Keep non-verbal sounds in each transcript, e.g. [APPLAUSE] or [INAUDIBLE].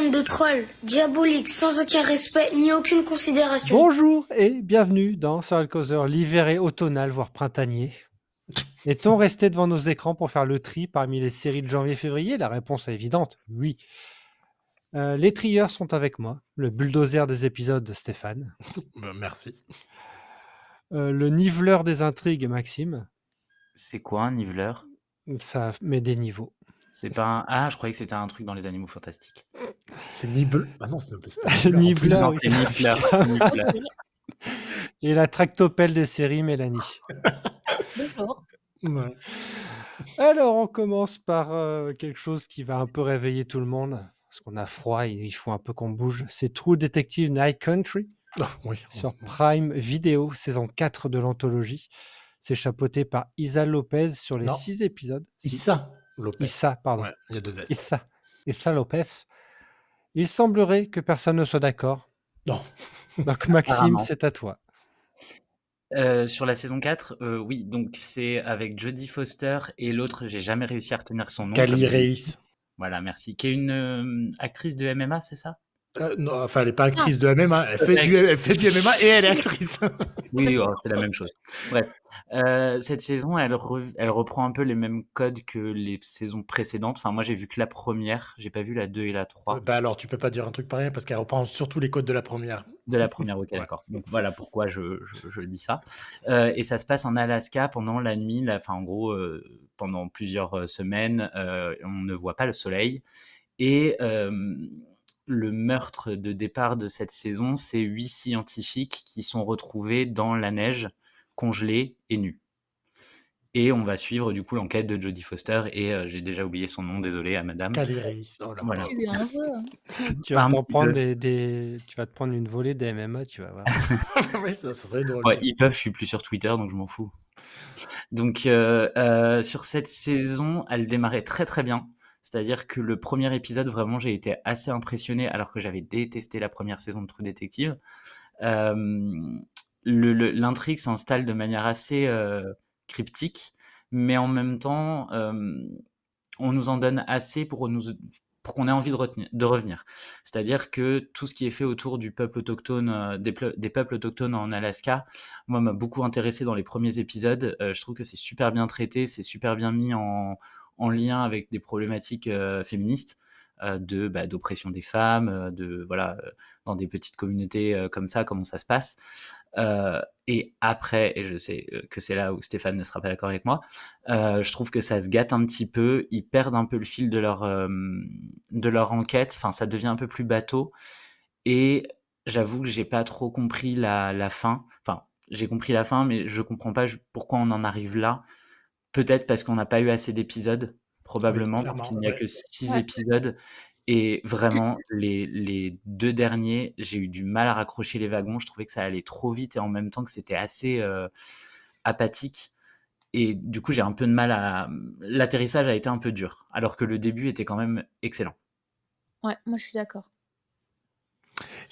Bande de trolls, diaboliques, sans aucun respect ni aucune considération. Bonjour et bienvenue dans Serial Causeur, l'hiver est automnal, voire printanier. Est-on resté devant nos écrans pour faire le tri parmi les séries de janvier-février La réponse est évidente, oui. Euh, les trieurs sont avec moi, le bulldozer des épisodes de Stéphane, [LAUGHS] Bah, merci. euh, le niveleur des intrigues Maxime, C'est quoi un niveleur? Ça met des niveaux, C'est pas un... Ah, je croyais que c'était un truc dans les animaux fantastiques. C'est Nibble. Ah non, c'est pas [LAUGHS] niveleur. [LAUGHS] et la tractopelle des séries Mélanie. Bonjour. Ouais. Alors, on commence par euh, quelque chose qui va un peu réveiller tout le monde, parce qu'on a froid et il faut un peu qu'on bouge. C'est True Detective Night Country Ah, oui. sur Prime Video, saison 4 de l'anthologie. C'est chapeauté par Isa Lopez sur les Non. 6 épisodes. Si. Lopez. Issa, pardon. Ouais, il y a deux S. Issa. Issa Lopez. Il semblerait que personne ne soit d'accord. Non. [LAUGHS] Donc, Maxime, c'est à toi. Euh, sur la saison 4, euh, oui, donc c'est avec Jodie Foster et l'autre, j'ai jamais réussi à retenir son nom. Kali Reis. Voilà, merci. Qui est une euh, actrice de MMA, c'est ça? Euh, non, enfin, elle n'est pas actrice de MMA. Elle fait, du, elle fait du MMA et elle est actrice. [LAUGHS] Oui, oh, c'est la même chose. Bref, Euh, cette saison, elle, re- elle reprend un peu les mêmes codes que les saisons précédentes. Enfin, moi, j'ai vu que la première, j'ai pas vu la 2 et la 3. bah alors, tu peux pas dire un truc pareil parce qu'elle reprend surtout les codes de la première. De la première, ok, [LAUGHS] Ouais. d'accord. Donc voilà pourquoi je, je, je dis ça. Euh, et ça se passe en Alaska pendant la nuit, la- enfin en gros, euh, pendant plusieurs euh, semaines, euh, on ne voit pas le soleil. Et euh, le meurtre de départ de cette saison, c'est huit scientifiques qui sont retrouvés dans la neige, congelés et nus. Et on va suivre du coup l'enquête de Jodie Foster et euh, j'ai déjà oublié son nom, désolé à madame. Kali Reis. Oh là Voilà. là. Tu lui en veux. hein. [LAUGHS] Tu vas, t'en prendre des, des- tu vas te prendre une volée des MMA, tu vas voir. [LAUGHS] [LAUGHS] Ouais, ça, ça serait drôle. Ouais, ils peuvent, je suis plus sur Twitter, donc je m'en fous. Donc, euh, euh, sur cette saison, elle démarrait très très bien. C'est-à-dire que le premier épisode, vraiment, j'ai été assez impressionné, alors que j'avais détesté la première saison de True Detective. L'intrigue s'installe de manière assez euh, cryptique, mais en même temps, on nous en donne assez pour qu'on ait envie de, revenir. C'est-à-dire que tout ce qui est fait autour du peuple autochtone, euh, des peuples autochtones en Alaska, moi, m'a beaucoup intéressé dans les premiers épisodes. Euh, je trouve que c'est super bien traité, c'est super bien mis en, en lien avec des problématiques euh, féministes, euh, de bah, d'oppression des femmes, euh, de voilà, dans des petites communautés comme ça, comment ça se passe. Et après, et je sais que c'est là où Stéphane ne sera pas d'accord avec moi, je trouve que ça se gâte un petit peu, ils perdent un peu le fil de leur, de leur enquête, enfin ça devient un peu plus bateau, et j'avoue que j'ai pas trop compris la, la fin, enfin j'ai compris la fin, mais je comprends pas pourquoi on en arrive là, peut-être parce qu'on n'a pas eu assez d'épisodes, probablement, parce qu'il n'y a ouais. que six Ouais. épisodes, et vraiment, les, les deux derniers, j'ai eu du mal à raccrocher les wagons. Je trouvais que ça allait trop vite et en même temps que c'était assez euh, apathique. Et du coup, j'ai un peu de mal à. L'atterrissage a été un peu dur, alors que le début était quand même excellent. Ouais, moi je suis d'accord.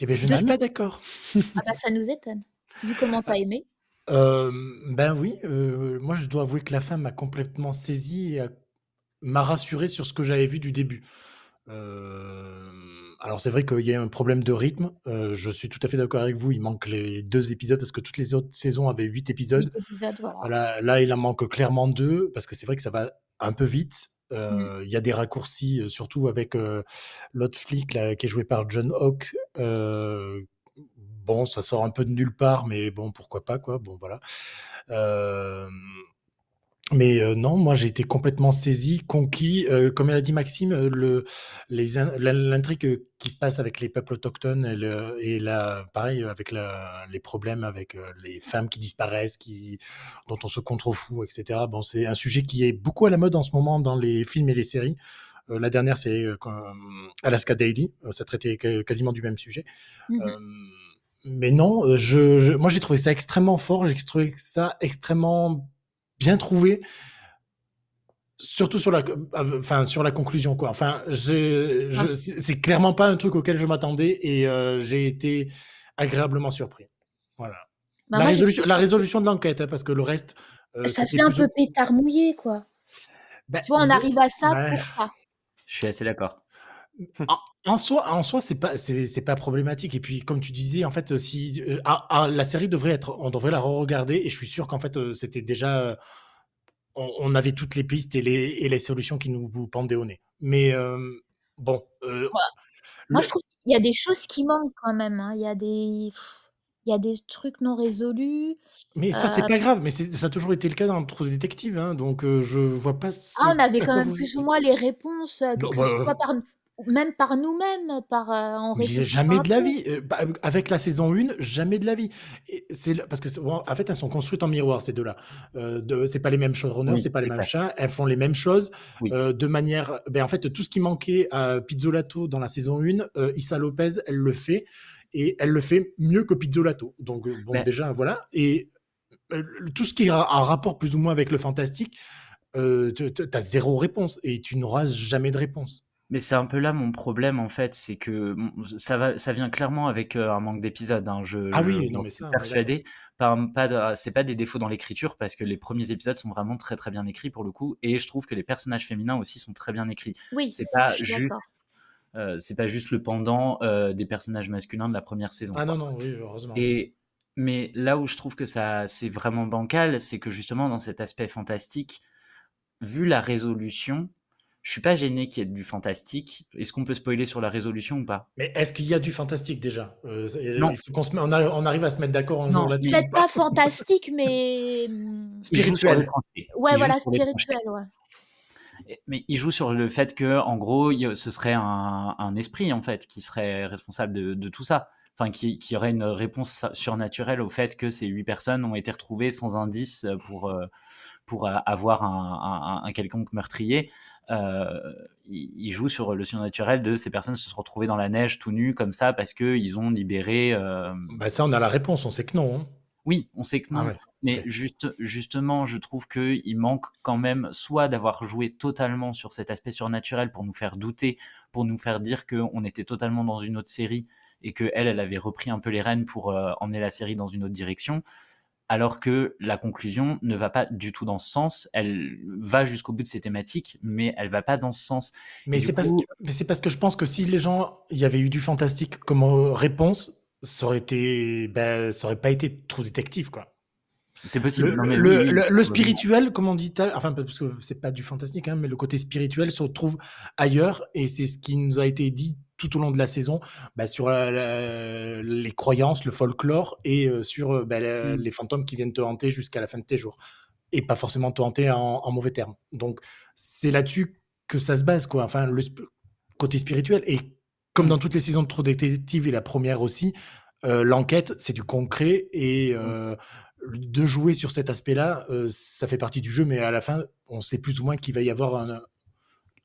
Eh bien, je ne suis pas d'accord. Ah bah ça nous étonne. Vu comment t'as [LAUGHS] aimé. Euh, ben oui, euh, moi je dois avouer que la fin m'a complètement saisi et a- m'a rassuré sur ce que j'avais vu du début. Euh, alors c'est vrai qu'il y a un problème de rythme. je suis tout à fait d'accord avec vous. Il manque les deux épisodes parce que toutes les autres saisons avaient huit épisodes. Huit épisodes, voilà. Voilà, là, il en manque clairement deux parce que c'est vrai que ça va un peu vite. Euh, Il y a des raccourcis, surtout avec l'autre flic là, qui est joué par John Hawke. Euh, bon, ça sort un peu de nulle part, mais bon, pourquoi pas, quoi. Bon, voilà. Euh, mais euh, non, moi j'ai été complètement saisi, conquis. Euh, comme elle a dit Maxime, euh, le, la- l'intrigue euh, qui se passe avec les peuples autochtones et, le, et la, pareil avec la- les problèmes avec euh, les femmes qui disparaissent, qui, dont on se contrefout, etc. Bon, c'est un sujet qui est beaucoup à la mode en ce moment dans les films et les séries. Euh, la dernière, c'est euh, Alaska Daily. Euh, ça traitait quasiment du même sujet. Euh, mais non, euh, je, je- moi j'ai trouvé ça extrêmement fort, j'ai trouvé ça extrêmement bien trouvé, surtout sur la, enfin sur la conclusion quoi. Enfin, je, je- Ah. c'est clairement pas un truc auquel je m'attendais et euh, j'ai été agréablement surpris. Voilà. Bah, la, moi, résolution, trouvé- la résolution de l'enquête, hein, parce que le reste. euh, Ça fait un ou- peu pétard mouillé, quoi. Ben, Tu vois, on arrive à ça Ouais. pour ça. Je suis assez d'accord. En, En soi, en soi, c'est pas, c'est, c'est pas problématique. Et puis, comme tu disais, en fait, si euh, ah, ah, la série devrait être, on devrait la re-regarder. Et je suis sûr qu'en fait, euh, c'était déjà, euh, on, on avait toutes les pistes et les, et les solutions qui nous pendaient au nez. Mais bon, Voilà. Moi, le- je trouve qu'il y a des choses qui manquent quand même. hein. Il y a des, il y a des trucs non résolus. mais ça, c'est pas grave. Mais c'est- ça a toujours été le cas dans Trop Détective. Hein, donc, je vois pas ce Ah, on avait quand même vous- plus ou moins les réponses, que, Non, que bah, ce soit par, même par nous-mêmes, par euh, en Mais réfléchissant jamais un de la peu. vie. Euh, bah, avec la saison 1, jamais de la vie. Et c'est le- parce que c'est- en fait, elles sont construites en miroir ces deux-là. Euh, de- c'est pas les mêmes showrunners, Oui, c'est pas les c'est mêmes clair. chats. Elles font les mêmes choses Oui. euh, de manière. Ben, en fait, tout ce qui manquait à Pizzolato dans la saison 1, euh, Issa Lopez, elle le fait et elle le fait mieux que Pizzolato. Donc euh, bon, Ben- déjà voilà. Et euh, tout ce qui a un rapport plus ou moins avec le fantastique, euh, tu as zéro réponse et tu n'auras jamais de réponse. Mais c'est un peu là mon problème en fait, c'est que ça va, ça vient clairement avec euh, un manque d'épisodes. Hein. Je, Ah oui, je- non, j'en mais suis ça, persuadé. Pas, pas de- c'est pas des défauts dans l'écriture parce que les premiers épisodes sont vraiment très très bien écrits pour le coup, et je trouve que les personnages féminins aussi sont très bien écrits. Oui, C'est ça, pas je suis juste, d'accord. euh, c'est pas juste le pendant euh, des personnages masculins de la première saison. Ah quoi. non, non, oui, heureusement. Et mais là où je trouve que ça c'est vraiment bancal, c'est que justement dans cet aspect fantastique, vu la résolution, je suis pas gêné qu'il y ait du fantastique. Est-ce qu'on peut spoiler sur la résolution ou pas? Mais est-ce qu'il y a du fantastique déjà? Euh, c'est- Non. Il faut qu'on se met- on, a- on arrive à se mettre d'accord un Non, jour là-dessus. Peut-être pas fantastique, mais les Spirituel. ouais, Il voilà, spirituel, ouais. Mais il joue sur le fait que, en gros, ce serait un, un esprit en fait qui serait responsable de, de tout ça. Enfin, qui, qui aurait une réponse surnaturelle au fait que ces huit personnes ont été retrouvées sans indice pour euh, pour a- avoir un, un- un quelconque meurtrier. Euh, il, il joue sur le surnaturel de ces personnes se sont retrouvées dans la neige tout nues comme ça parce que ils ont libéré. euh, Bah ça, on a la réponse, on sait que non. hein. Oui, on sait que non. Ah ouais, Mais juste, justement, je trouve qu'il manque quand même soit d'avoir joué totalement sur cet aspect surnaturel pour nous faire douter, pour nous faire dire qu'on était totalement dans une autre série et que elle, elle avait repris un peu les rênes pour euh, emmener la série dans une autre direction, alors que la conclusion ne va pas du tout dans ce sens. Elle va jusqu'au bout de ses thématiques, mais elle va pas dans ce sens. Mais c'est parce, que, parce je pense que si les gens, il y avait eu du fantastique comme euh, réponse, ça aurait été, ben, ça aurait pas été trop détective quoi. C'est possible. Le, Non, mais le- oui, oui, le- le probablement. spirituel, comme on dit, enfin parce que c'est pas du fantastique, hein, mais le côté spirituel se retrouve ailleurs et c'est ce qui nous a été dit tout au long de la saison bah, sur la- la- les croyances, le folklore et euh, sur euh, bah, la- Mm. les fantômes qui viennent te hanter jusqu'à la fin de tes jours et pas forcément te hanter en, en mauvais termes. Donc c'est là-dessus que ça se base quoi. Enfin le sp- côté spirituel et comme Mm. dans toutes les saisons de Trop Détective et la première aussi, euh, l'enquête c'est du concret et euh, de jouer sur cet aspect-là, euh, ça fait partie du jeu, mais à la fin, on sait plus ou moins qu'il va y avoir un-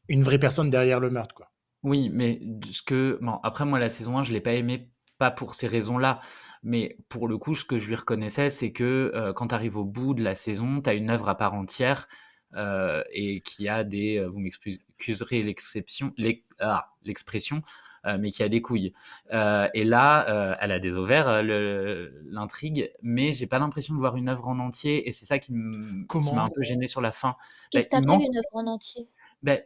une vraie personne derrière le meurtre. Quoi. Oui, mais ce que bon, après moi la saison 1, je l'ai pas aimé pas pour ces raisons-là, mais pour le coup, ce que je lui reconnaissais, c'est que euh, quand tu arrives au bout de la saison, tu as une œuvre à part entière euh, et qui a des vous m'excuserez l'exception l'ex- ah, l'expression mais qui a des couilles. Euh, et là, euh, elle a des ovaires, euh, l'intrigue, mais j'ai pas l'impression de voir une œuvre en entier, et c'est ça qui m'a un peu gêné sur la fin. Qu'est-ce que manque- une œuvre en entier? Ben,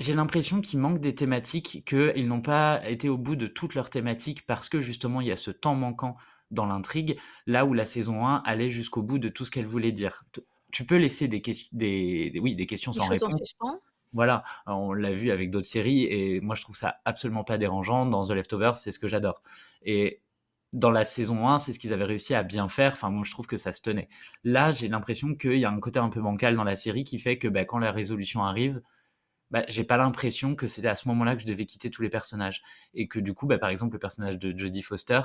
j'ai l'impression qu'il manque des thématiques, qu'ils n'ont pas été au bout de toutes leurs thématiques parce que justement il y a ce temps manquant dans l'intrigue, là où la saison 1 allait jusqu'au bout de tout ce qu'elle voulait dire. T- Tu peux laisser des, des, des- oui, des questions Des sans réponse. Voilà, on l'a vu avec d'autres séries et moi je trouve ça absolument pas dérangeant. Dans The Leftovers, c'est ce que j'adore. Et dans la saison 1, c'est ce qu'ils avaient réussi à bien faire. Enfin, moi je trouve que ça se tenait. Là, j'ai l'impression qu'il y a un côté un peu bancal dans la série qui fait que bah, quand la résolution arrive, bah, j'ai pas l'impression que c'était à ce moment-là que je devais quitter tous les personnages. Et que du coup, bah, par exemple, le personnage de Jodie Foster,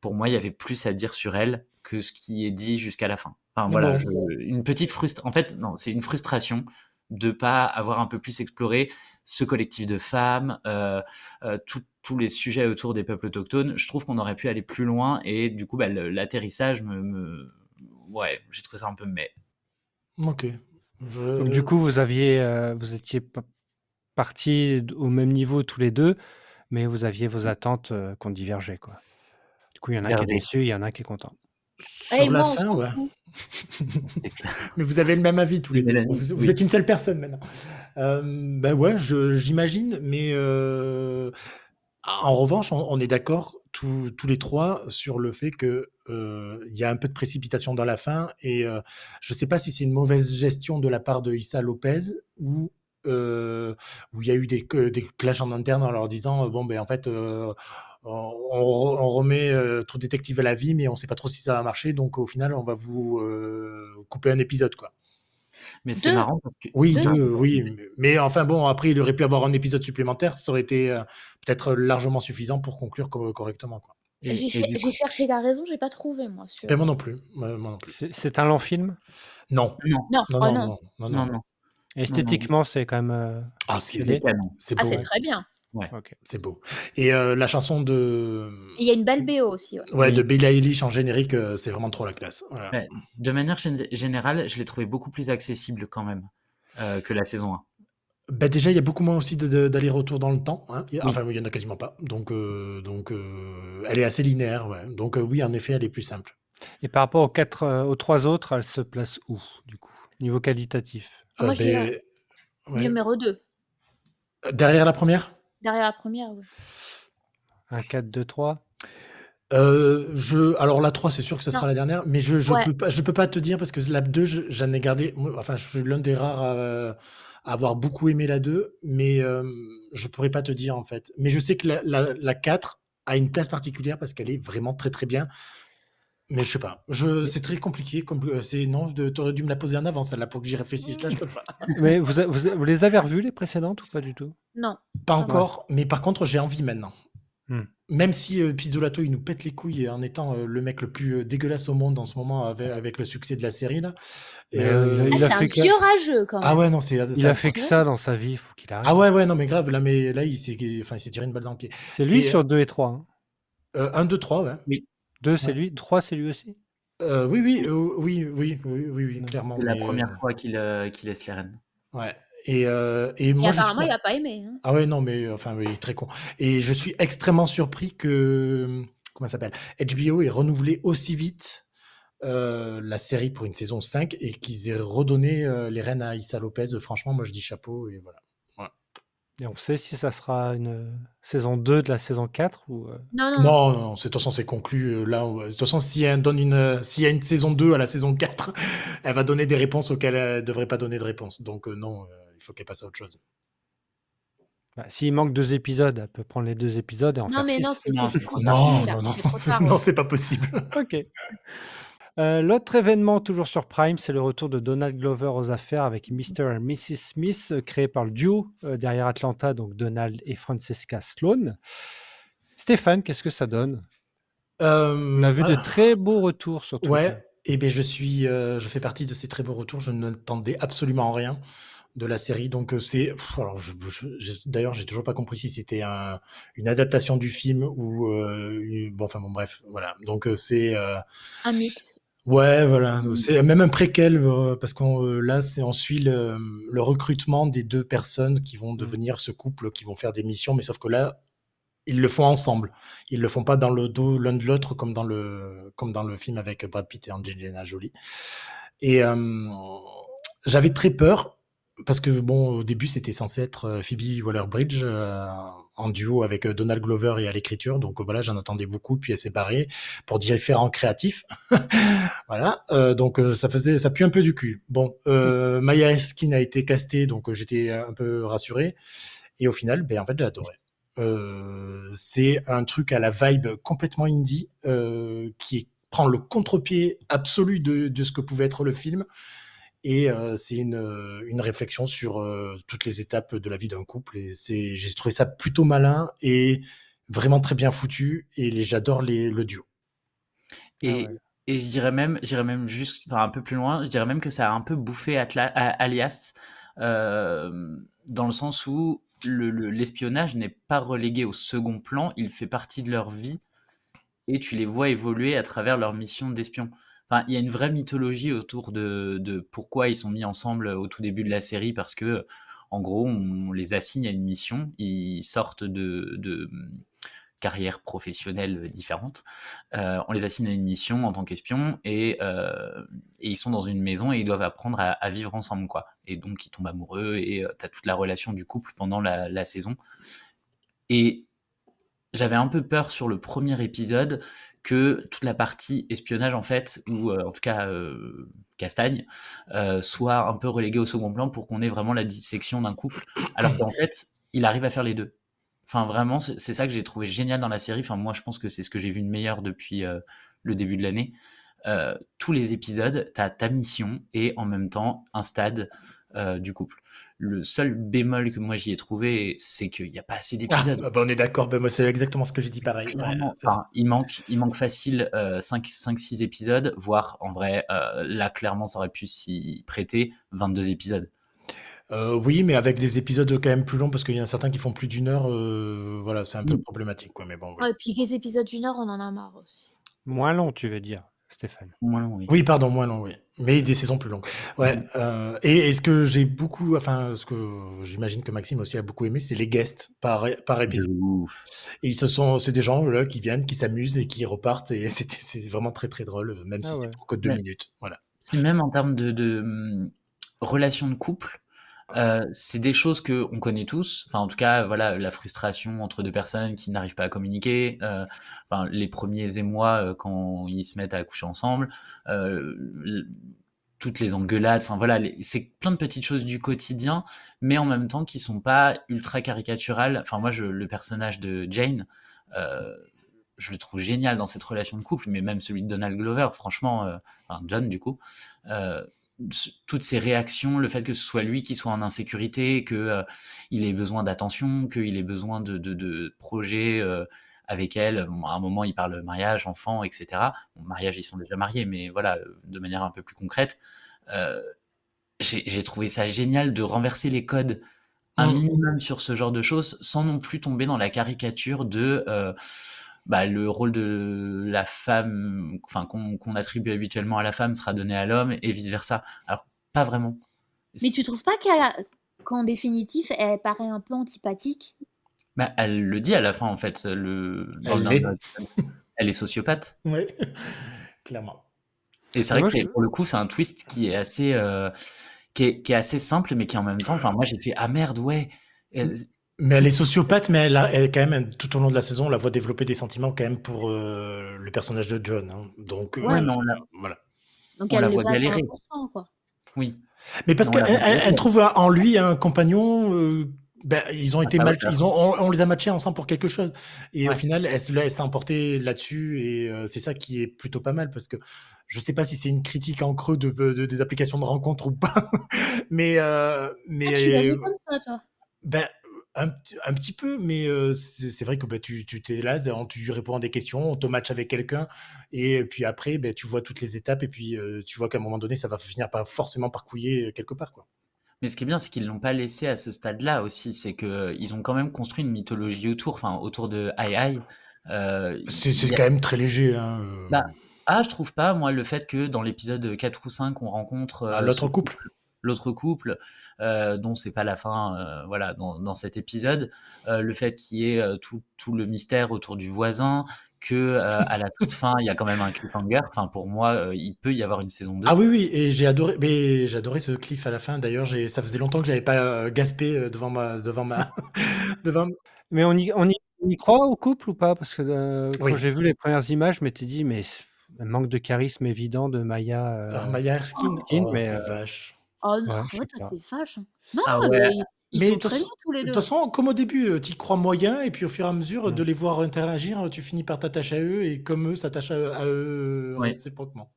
pour moi, il y avait plus à dire sur elle que ce qui est dit jusqu'à la fin. Enfin, Mais voilà, bon? je- une petite frustration. En fait, non, c'est une frustration de pas avoir un peu plus exploré ce collectif de femmes, euh, euh, tous les sujets autour des peuples autochtones. Je trouve qu'on aurait pu aller plus loin et du coup, bah, l'atterrissage me, me- ouais, j'ai trouvé ça un peu mais. Ok. Je- Donc, du coup, vous aviez, euh, vous étiez pa- partis au même niveau tous les deux, mais vous aviez vos attentes euh, qu'on divergeait, quoi. Du coup, il y en a qui est déçu, il y en a qui est content. Eh, Sur la moi, on fin, ouais. [LAUGHS] Mais vous avez le même avis tous les deux. Vous, vous oui. êtes une seule personne maintenant. Euh, ben ouais, je- j'imagine, mais euh, en revanche, on, on est d'accord tous, tous les trois sur le fait que euh, il y a un peu de précipitation dans la fin et euh, je sais pas si c'est une mauvaise gestion de la part de Issa Lopez ou euh, où il y a eu des, des clashs en interne en leur disant bon ben en fait euh, on, remet euh, True Détective à la vie mais on sait pas trop si ça va marcher donc au final on va vous euh, couper un épisode quoi. Mais c'est marrant parce que Oui, Deux oui. mais- enfin bon, après, il aurait pu avoir un épisode supplémentaire, ça aurait été euh, peut-être largement suffisant pour conclure co- correctement. Quoi. J'ai coup- cherché la raison, j'ai pas trouvé moi. Sur... Et moi non plus. C'est un long film? Non. non, Non, Non, oh non, non. non, non, non, non. Esthétiquement, c'est quand même. euh, Ah, c'est Ah, beau. c'est ouais. Ok. C'est beau. Et euh, la chanson de, Il y a une belle BO aussi. ouais. ouais, Oui. de Billie Eilish en générique, euh, c'est vraiment trop la classe. Voilà. Ouais. De manière gén- générale, je l'ai trouvé beaucoup plus accessible quand même euh, que la saison 1. Bah, déjà, il y a beaucoup moins aussi de- de- d'aller-retour dans le temps. hein. Il y a- Oui. Enfin, il y en a quasiment pas. Donc, euh, donc euh, elle est assez linéaire. Ouais. Donc, euh, oui, en effet, elle est plus simple. Et par rapport aux, quatre, euh, aux trois autres, elle se place où, du coup? Niveau qualitatif? Moi, Euh, je dirais ouais. Numéro 2. Derrière la première? Derrière la première, ouais. Un 4, 2, 3 Euh, je, alors la 3, c'est sûr que ce sera la dernière, mais je je Ouais. peux pas, je peux pas te dire parce que la 2, je- j'en ai gardé. moi, Enfin, je suis l'un des rares à, à avoir beaucoup aimé la 2, mais euh, je pourrais pas te dire en fait. Mais je sais que la, la, la 4 a une place particulière parce qu'elle est vraiment très très bien. Mais je sais pas. Je, c'est très compliqué. Comme, euh, c'est non, de- t'aurais dû me la poser en avant celle-là pour que j'y réfléchisse. Là, je peux pas. [LAUGHS] Mais vous, a- vous, a- vous les avez revus, les précédentes, ou pas du tout? Non. Pas Ah, encore, mais par contre, j'ai envie maintenant. Hmm. Même si euh, Pizzolato, il nous pète les couilles en étant euh, le mec le plus euh, dégueulasse au monde en ce moment avec, avec le succès de la série là. Mais, Et, euh, il a- Ah, il c'est un fait que- vieux rageux quand même. Ah ouais, non, c'est. Il a fait que ça dans sa vie, il faut qu'il arrête. Ah ouais, ouais, non, mais grave, là, mais, là il s'est enfin, il s'est tiré une balle dans le pied. C'est lui Et, sur 2 et 3. Hein. Euh, 1, 2, 3, ouais. 2, c'est Ouais. lui. 3, c'est lui aussi? Euh, oui, oui, euh, oui, oui, oui, oui, oui, Non, clairement. C'est la première euh, fois qu'il euh, qu'il laisse les rênes. Ouais. Et, euh, et Et moi, apparemment, suis- il a pas aimé. hein. Ah ouais, non, mais enfin, oui, très con. Et je suis extrêmement surpris que, comment s'appelle, HBO ait renouvelé aussi vite euh, la série pour une saison 5 et qu'ils aient redonné euh, les rênes à Issa Lopez. Franchement, moi, je dis chapeau et voilà. Et on sait si ça sera une euh, saison 2 de la saison 4 ou. euh, Non, non, non. Non, non, non, c'est- de toute façon, c'est conclu. euh, Là, on- de toute façon, si elle donne une, s'il y a une saison 2 à la saison 4, [LAUGHS] elle va donner des réponses auxquelles elle ne devrait pas donner de réponse. Donc, non, euh, il faut qu'elle passe à autre chose. bah, S'il manque deux épisodes, elle peut prendre les deux épisodes et en Non, faire mais six. non, c'est Non, Non, non, [LAUGHS] non, c'est pas possible. Ok. Euh, L'autre événement, toujours sur Prime, c'est le retour de Donald Glover aux affaires avec Mr. et Mrs. Smith, euh, créé par le duo euh, derrière Atlanta, donc Donald et Francesca Sloan. Stéphane, qu'est-ce que ça donne? Euh, On a vu de très beaux retours sur Twitter. Ouais, et bien je suis, euh, je fais partie de ces très beaux retours. Je n'attendais absolument rien de la série, donc c'est. Alors, je, je- je- d'ailleurs, j'ai toujours pas compris si c'était un- une adaptation du film ou euh, une- bon, enfin bon, bref, voilà. Donc c'est, euh, Un mix. Ouais, voilà, c'est même un préquel euh, parce qu'on euh, là, c'est on suit le, le recrutement des deux personnes qui vont devenir ce couple, qui vont faire des missions, mais sauf que là. Ils le font ensemble. Ils le font pas dans le dos l'un de l'autre comme dans le comme dans le film avec Brad Pitt et Angelina Jolie. Et euh, j'avais très peur parce que bon, au début c'était censé être euh, Phoebe Waller-Bridge euh, en duo avec euh, Donald Glover et à l'écriture. Donc voilà, j'en attendais beaucoup. Puis elle s'est barrée pour différents créatifs. [LAUGHS] voilà. Euh, donc ça faisait, ça pue un peu du cul. Bon, euh, Maya Eskin a été castée, donc j'étais un peu rassuré. Et au final, ben en fait, j'ai adoré. C'est un truc à la vibe complètement indie qui prend le contre-pied absolu de, de ce que pouvait être le film. Et euh, c'est une, une réflexion sur euh, toutes les étapes de la vie d'un couple. Et c'est, j'ai trouvé ça plutôt malin et vraiment très bien foutu. Et les, j'adore les, le duo. Et, Ah ouais. et je dirais même, j'irais même juste, enfin un peu plus loin, je dirais même que ça a un peu bouffé Atla- Alias, euh, dans le sens où le- le- l'espionnage n'est pas relégué au second plan, il fait partie de leur vie et tu les vois évoluer à travers leur mission d'espion. Enfin, il y a une vraie mythologie autour de, pourquoi ils sont mis ensemble au tout début de la série, parce que, en gros, on les assigne à une mission, ils sortent de, de carrières professionnelles différentes. Euh, on les assigne à une mission en tant qu'espion et, euh, et, ils sont dans une maison et ils doivent apprendre à, vivre ensemble, quoi. Et donc ils tombent amoureux et tu as toute la relation du couple pendant la saison. Et j'avais un peu peur sur le premier épisode que toute la partie espionnage en fait, ou en tout cas euh, castagne, euh, soit un peu reléguée au second plan pour qu'on ait vraiment la dissection d'un couple, alors qu'en fait, il arrive à faire les deux. Enfin, vraiment, c'est ça que j'ai trouvé génial dans la série. Enfin, moi, je pense que c'est ce que j'ai vu de meilleur depuis euh, le début de l'année. Euh, tous les épisodes, tu as ta mission et en même temps un stade euh, du couple. Le seul bémol que moi j'y ai trouvé, c'est qu'il n'y a pas assez d'épisodes. Ah, bah on est d'accord, bah moi c'est exactement ce que j'ai dit pareil. Ouais, enfin, il, manque, il manque facile 5-6 euh, épisodes, voire en vrai, euh, là clairement ça aurait pu s'y prêter 22 épisodes. Euh, oui, mais avec des épisodes quand même plus longs, parce qu'il y en a certains qui font plus d'une heure, voilà, c'est un peu problématique. Quoi, mais bon, ouais. et puis les épisodes d'une heure, on en a marre aussi. Moins long, tu veux dire Stéphane. Moins long, oui. Oui, pardon, moins long, oui. Mais des saisons plus longues. Ouais. Mmh. Euh, et, ce que j'ai beaucoup, enfin, ce que j'imagine que Maxime aussi a beaucoup aimé, c'est les guests par, par épisode. Et ils se sont, c'est des gens là qui viennent, qui s'amusent et qui repartent. Et [LAUGHS] c'est vraiment très très drôle, même si ah c'est pour que deux minutes. Voilà. Même en termes de, de hum, relation de couple, euh, c'est des choses que on connaît tous. Enfin, en tout cas, voilà, la frustration entre deux personnes qui n'arrivent pas à communiquer. Euh, enfin, les premiers émois euh, quand ils se mettent à coucher ensemble. toutes les engueulades. Enfin, voilà, c'est plein de petites choses du quotidien, mais en même temps qui sont pas ultra caricaturales. Enfin, moi, le personnage de Jane. je le trouve génial dans cette relation de couple, mais même celui de Donald Glover, franchement, enfin John du coup, toutes ces réactions, le fait que ce soit lui qui soit en insécurité, que euh, il ait besoin d'attention, qu'il ait besoin de, de, de projets euh, avec elle. à un moment, il parle mariage, enfant, etc. Bon, mariage, ils sont déjà mariés, mais voilà, de manière un peu plus concrète. Euh, j'ai trouvé ça génial de renverser les codes un mmh. minimum sur ce genre de choses, sans non plus tomber dans la caricature de bah, le rôle de la femme, enfin qu'on attribue habituellement à la femme, sera donné à l'homme et vice versa. Alors pas vraiment. Mais tu trouves pas qu'en définitive, elle paraît un peu antipathique? Bah, elle le dit à la fin en fait. Le, elle, est. elle est sociopathe. Oui, [LAUGHS] clairement. Et c'est vrai que pour le coup, c'est un twist qui est assez, euh, qui, est, qui, est, assez simple, mais qui en même temps, enfin moi j'ai fait ah merde ouais. Mais elle est sociopathe, mais elle, a, elle quand même, tout au long de la saison, on la voit développer des sentiments quand même pour euh, le personnage de John. Hein. Donc, ouais, euh, voilà. Donc elle la voit galérer. Quoi. Oui. Mais parce qu'elle elle, trouve en lui un compagnon. Euh, ben, ils ont été mal, ils ont, on, les a matchés ensemble pour quelque chose. Et au final, elle, elle s'est emportée là-dessus. Et c'est ça qui est plutôt pas mal parce que je sais pas si c'est une critique en creux de, de, des applications de rencontre ou pas. [LAUGHS] mais, mais. Ah, tu l'as vu comme ça, toi? ben, un, un, petit peu, mais c'est vrai que bah, tu, tu es là, tu réponds à des questions, on te match avec quelqu'un, et puis après, bah, tu vois toutes les étapes, et puis tu vois qu'à un moment donné, ça va finir par forcément par couiller quelque part. Quoi. Mais ce qui est bien, c'est qu'ils ne l'ont pas laissé à ce stade-là aussi, c'est qu'ils ont quand même construit une mythologie autour, enfin autour de Ai Ai. Euh, c'est quand même très léger. Hein. Bah, ah, je trouve pas, moi, le fait que dans l'épisode 4 ou 5, on rencontre... Ah, l'autre couple l'autre couple, euh, dont c'est pas la fin, euh, voilà, dans, dans, cet épisode, euh, le fait qu'il y ait euh, tout, tout, le mystère autour du voisin, que euh, à la toute fin, il y a quand même un cliffhanger. Enfin, pour moi, il peut y avoir une saison 2. Ah oui, oui, et j'ai adoré, mais j'ai adoré ce cliff à la fin. D'ailleurs, ça faisait longtemps que j'avais pas gaspé devant ma, devant ma, [LAUGHS] devant. Mais on y, on y, on y croit au couple ou pas? Parce que quand j'ai vu les premières images, je m'étais dit, mais un manque de charisme évident de Maya. Ah, Maya Erskine, oh, mais vache. Oh non, ouais, ouais toi, t'es vache. Non, ah ouais. ils mais sont très bien tous les deux. De toute façon, comme au début, euh, tu y crois moyen, et puis au fur et à mesure mmh. de les voir interagir, tu finis par t'attacher à eux, et comme eux s'attachent à, eux ouais. réciproquement.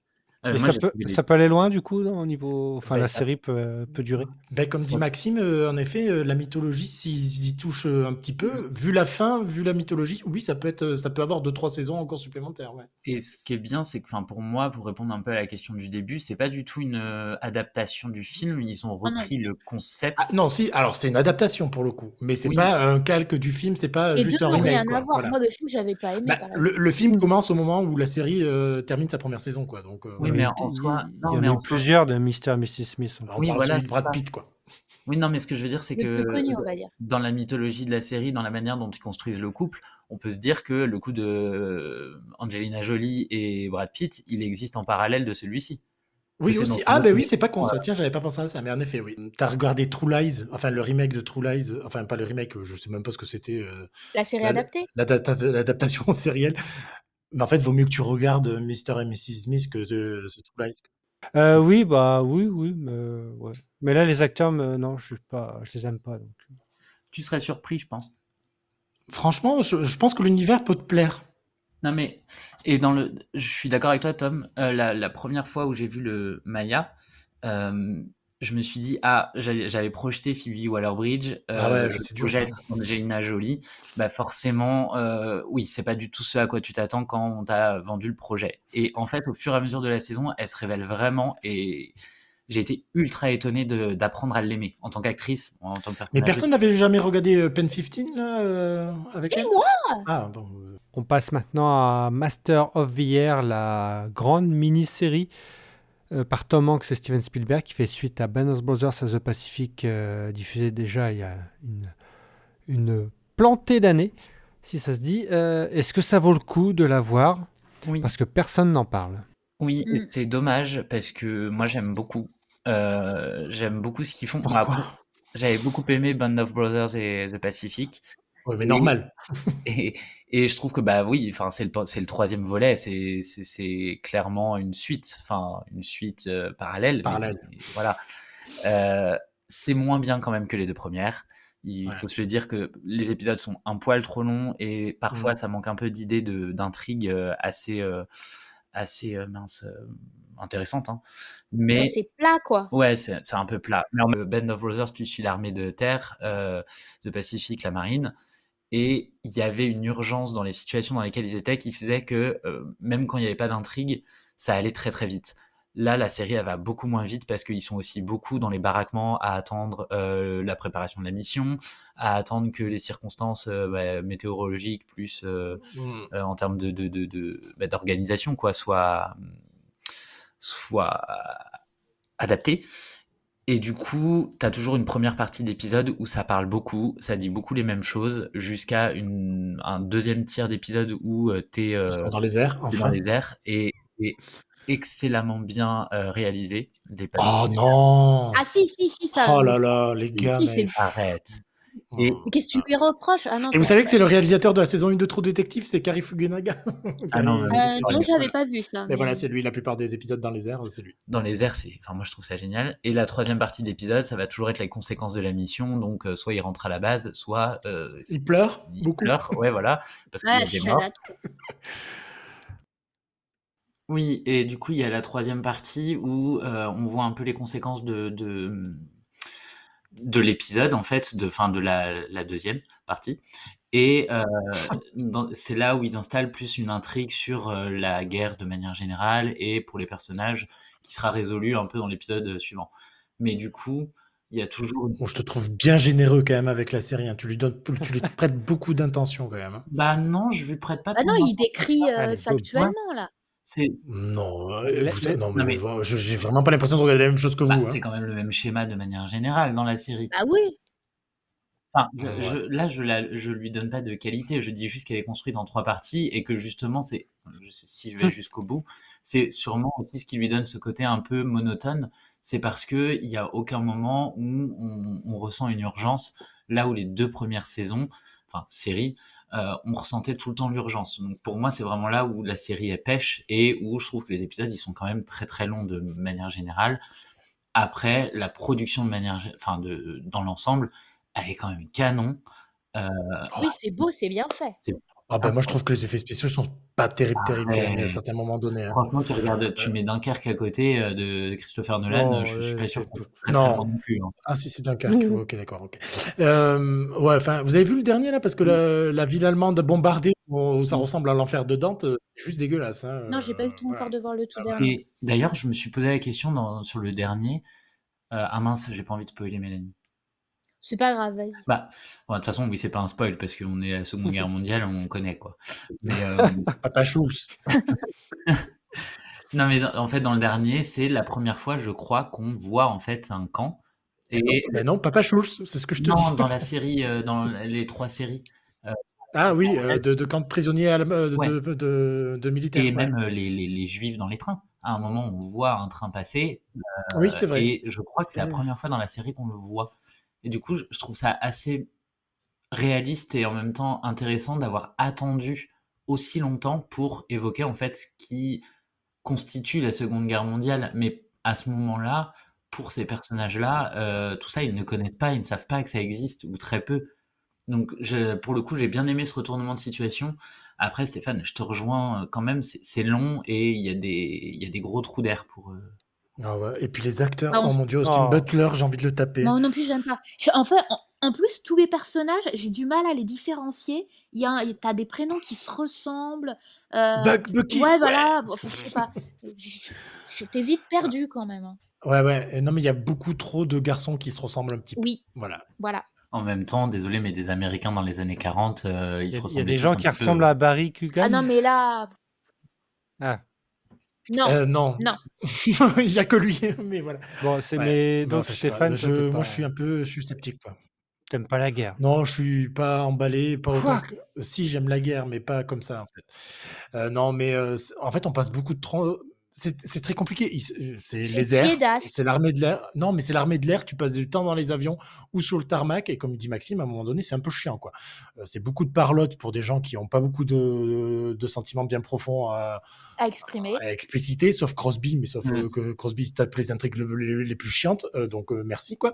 Euh, ça, peut, ça, peut, aller loin du coup au niveau. Enfin, ben, la ça... série peut, peut, durer? Ben, comme dit Maxime, euh, en effet, euh, la mythologie, s'ils y touchent un petit peu, vu la fin, vu la mythologie, oui, ça peut être, ça peut avoir deux trois saisons encore supplémentaires. Ouais. Et ce qui est bien, c'est que, enfin, pour moi, pour répondre un peu à la question du début, c'est pas du tout une adaptation du film. Ils ont ah repris le concept. Ah, non, si. Alors, c'est une adaptation pour le coup, mais c'est oui. pas un calque du film. C'est pas Et juste un remake. rien quoi. à voir. Voilà. Moi, le film, j'avais pas aimé. Bah, le, le, film commence au moment où la série termine sa première saison, quoi. Donc. oui, mais en soi. Non, il y en a eu plusieurs de Mr. et Mrs. Smith. On oui, voilà, de Brad Pitt, quoi. Oui, non, mais ce que je veux dire, c'est que connu, dans la mythologie de la série, dans la manière dont ils construisent le couple, on peut se dire que le coup de Angelina Jolie et Brad Pitt, il existe en parallèle de celui-ci. Oui, c'est aussi. Ah, ben oui, c'est pas con ça. Voilà. Tiens, j'avais pas pensé à ça, mais en effet, oui. T'as regardé True Lies, enfin le remake de True Lies, enfin pas le remake, je sais même pas ce que c'était, euh, La série La- adaptée l'adapta- l'adaptation [LAUGHS] sérielle. Mais en fait, vaut mieux que tu regardes Mr. et Mrs. Smith que de ce True Lies. Euh, oui, bah oui, oui, mais, ouais. mais là, les acteurs, me- non, je, suis pas, je les aime pas. Donc. Tu serais surpris, je pense. Franchement, je, je pense que l'univers peut te plaire. Non mais et dans le, je suis d'accord avec toi, Tom. Euh, la, la première fois où j'ai vu le Maya, euh, je me suis dit ah j'avais projeté Phoebe Waller-Bridge, euh, Ah ouais, Angelina Jolie. Bah forcément, euh, oui, c'est pas du tout ce à quoi tu t'attends quand on t'a vendu le projet. Et en fait, au fur et à mesure de la saison, elle se révèle vraiment et j'ai été ultra étonné de- d'apprendre à l'aimer en tant qu'actrice, en tant que personnage. Mais personne n'avait jamais regardé euh, Pen 15 là, euh, avec C'est elle? moi Ah, bon. euh, On passe maintenant à Master of the Air, la grande mini-série euh, par Tom Hanks et Steven Spielberg qui fait suite à Band of Brothers as the Pacific, euh, diffusée déjà il y a une, une plantée d'années, si ça se dit. Euh, Est-ce que ça vaut le coup de la voir? Oui. Parce que personne n'en parle. Oui, Mm. c'est dommage parce que moi j'aime beaucoup. Euh, j'aime beaucoup ce qu'ils font. J'avais beaucoup aimé Band of Brothers et The Pacific. Mais normal. [LAUGHS] Et, et je trouve que bah oui, enfin c'est le c'est le troisième volet, c'est c'est c'est clairement une suite, enfin une suite euh, parallèle. Parallèle. mais voilà, Euh, c'est moins bien quand même que les deux premières. Il Ouais. faut se le dire que les épisodes sont un poil trop longs et parfois Mm. ça manque un peu d'idées de d'intrigue euh, assez euh, assez euh, mince euh, intéressante. Hein. Mais Ouais, C'est plat, quoi. Ouais, c'est un peu plat. Band of Brothers, tu suis l'armée de terre, euh, The Pacific, la marine, et il y avait une urgence dans les situations dans lesquelles ils étaient qui faisait que euh, même quand il n'y avait pas d'intrigue, ça allait très très vite. Là, la série, elle va beaucoup moins vite parce qu'ils sont aussi beaucoup dans les baraquements à attendre euh, la préparation de la mission, à attendre que les circonstances euh, bah, météorologiques plus Mm. en termes de, de, de, de- bah, d'organisation quoi soit soit adapté et du coup tu as toujours une première partie d'épisode où ça parle beaucoup ça dit beaucoup les mêmes choses jusqu'à une un deuxième tiers d'épisode où euh, t'es euh, dans les airs, t'es dans enfin. les airs et, et excellemment bien euh, réalisé Oh non Ah si, si, si, ça. Oh là là, les gars. Si, mais- c'est- arrête et- Mais qu'est-ce que tu lui reproches? Ah non, Et vous savez que c'est le réalisateur de la saison 1 de True Detective, c'est Kari Fukunaga. [LAUGHS] Ah non, Euh, non, j'avais pas vu ça. Mais mais- voilà, c'est lui, la plupart des épisodes dans les airs, c'est lui. dans les airs, c'est, enfin moi je trouve ça génial. Et la troisième partie d'épisode, ça va toujours être les conséquences de la mission. Donc euh, soit il rentre à la base, soit euh, Il pleure il beaucoup. pleure. Ouais, voilà, parce qu'il Ouais, des morts. là. Oui, et du coup il y a la troisième partie où euh, on voit un peu les conséquences de de, de l'épisode en fait, de, fin de la, la deuxième partie. Et euh, c'est là où ils installent plus une intrigue sur euh, la guerre de manière générale et pour les personnages qui sera résolue un peu dans l'épisode suivant. Mais du coup, il y a toujours Bon, je te trouve bien généreux quand même avec la série. hein. Tu lui donnes, tu lui prêtes beaucoup d'intention quand même. hein. Bah non, je lui prête pas Ah tant non, il décrit euh, factuellement, là. C'est Non, euh, La- vous- non, non, mais, mais- vous- je- j'ai vraiment pas l'impression de regarder la même chose que vous. bah, hein. c'est quand même le même schéma de manière générale dans la série. Ah oui. Enfin, je- Ouais. je- là, je, la, je lui donne pas de qualité. Je dis juste qu'elle est construite en trois parties et que justement, c'est je- si je vais Hmm. jusqu'au bout, c'est sûrement aussi ce qui lui donne ce côté un peu monotone. C'est parce que il y a aucun moment où on, on ressent une urgence. Là où les deux premières saisons, enfin séries, euh, on ressentait tout le temps l'urgence. Donc pour moi, c'est vraiment là où la série est pêche et où je trouve que les épisodes ils sont quand même très très longs de manière générale. Après, la production de manière, enfin de dans l'ensemble, elle est quand même canon. Euh, Oui, c'est beau, c'est bien fait. Ah ben moi je trouve que les effets spéciaux sont pas terribles, terribles même, à certains moments donnés. hein. Franchement, tu regardes, tu mets Dunkerque à côté euh, de Christopher Nolan, je, je suis pas sûr que Non. non plus. hein. Ah si c'est Dunkerque, ok d'accord, ok. Euh, ouais, enfin vous avez vu le dernier là? Parce que la, la ville allemande bombardée où ça ressemble à l'enfer de Dante, euh, c'est juste dégueulasse. Hein. Non, j'ai pas eu le temps encore de voir le tout dernier. D'ailleurs, je me suis posé la question dans, sur le dernier. Euh, ah mince, j'ai pas envie de spoiler Mélanie. C'est pas grave, vas-y. Bah, bon, de toute façon, oui, c'est pas un spoil parce qu'on est à la Seconde Guerre mondiale, on connaît quoi. [LAUGHS] Mais euh, Papa Chous. [LAUGHS] non, mais en fait, dans le dernier, c'est la première fois, je crois, qu'on voit en fait un camp. Et Ben non, Papa Chous, c'est ce que je te non, dis. dans la [LAUGHS] série, euh, dans les trois séries, euh, Ah oui, euh, de, de camp de prisonniers à la- de, Ouais. de, de- de militaires. Et ouais. même euh, les, les, les juifs dans les trains. À un moment, on voit un train passer. oui, c'est vrai. Et je crois que c'est la première fois dans la série qu'on le voit. Et du coup, je, trouve ça assez réaliste et en même temps intéressant d'avoir attendu aussi longtemps pour évoquer en fait ce qui constitue la Seconde Guerre mondiale. Mais à ce moment-là, pour ces personnages-là, euh, tout ça, ils ne connaissent pas, ils ne savent pas que ça existe, ou très peu. Donc, pour le coup, j'ai bien aimé ce retournement de situation. Après, Stéphane, je te rejoins euh, quand même, c'est long et il y, a des- il y a des gros trous d'air pour eux. Ah ouais. Et puis les acteurs, on oh s- mon dieu, Austin Oh. Butler, j'ai envie de le taper. Moi non plus, j'aime pas. Je- En fait, en, en plus, tous les personnages, j'ai du mal à les différencier. Il y a, un- t'as des prénoms qui se ressemblent. euh, Buck- Bucky, ouais, voilà. bon, Enfin, je sais pas. Je- J'étais vite perdue quand même. hein. Ouais, ouais. Et Non, mais il y a beaucoup trop de garçons qui se ressemblent un petit peu. Oui, Voilà. voilà. En même temps, désolé, mais des Américains dans les années 40, euh, ils Il y se a, il y a ressemblaient des tous gens un qui petit peu. ressemblent à Barry Kugan. Ah non, mais là. Ah, Non, Euh, non. non. [LAUGHS] il y a que lui, mais voilà. bon, c'est Ouais. mais Non, donc enfin, je. Stéphane, moi, pas- je suis un peu, je suis sceptique, quoi. t'aimes pas la guerre. Non, je suis pas emballé, pas autant que... Si, j'aime la guerre, mais pas comme ça, en fait. Euh, non, mais euh, en fait, on passe beaucoup de temps... C'est très compliqué. Euh, C'est les airs, c'est l'armée de l'air. Non, mais c'est l'armée de l'air. Tu passes du temps dans les avions ou sur le tarmac. Et comme il dit Maxime, à un moment donné, c'est un peu chiant, quoi. Euh, c'est beaucoup de parlotte pour des gens qui n'ont pas beaucoup de, de sentiments bien profonds à, À exprimer. à expliciter, sauf Crosby, mais sauf Mm. euh, que Crosby tape les intrigues le- les, les plus chiantes, euh, donc euh, merci quoi.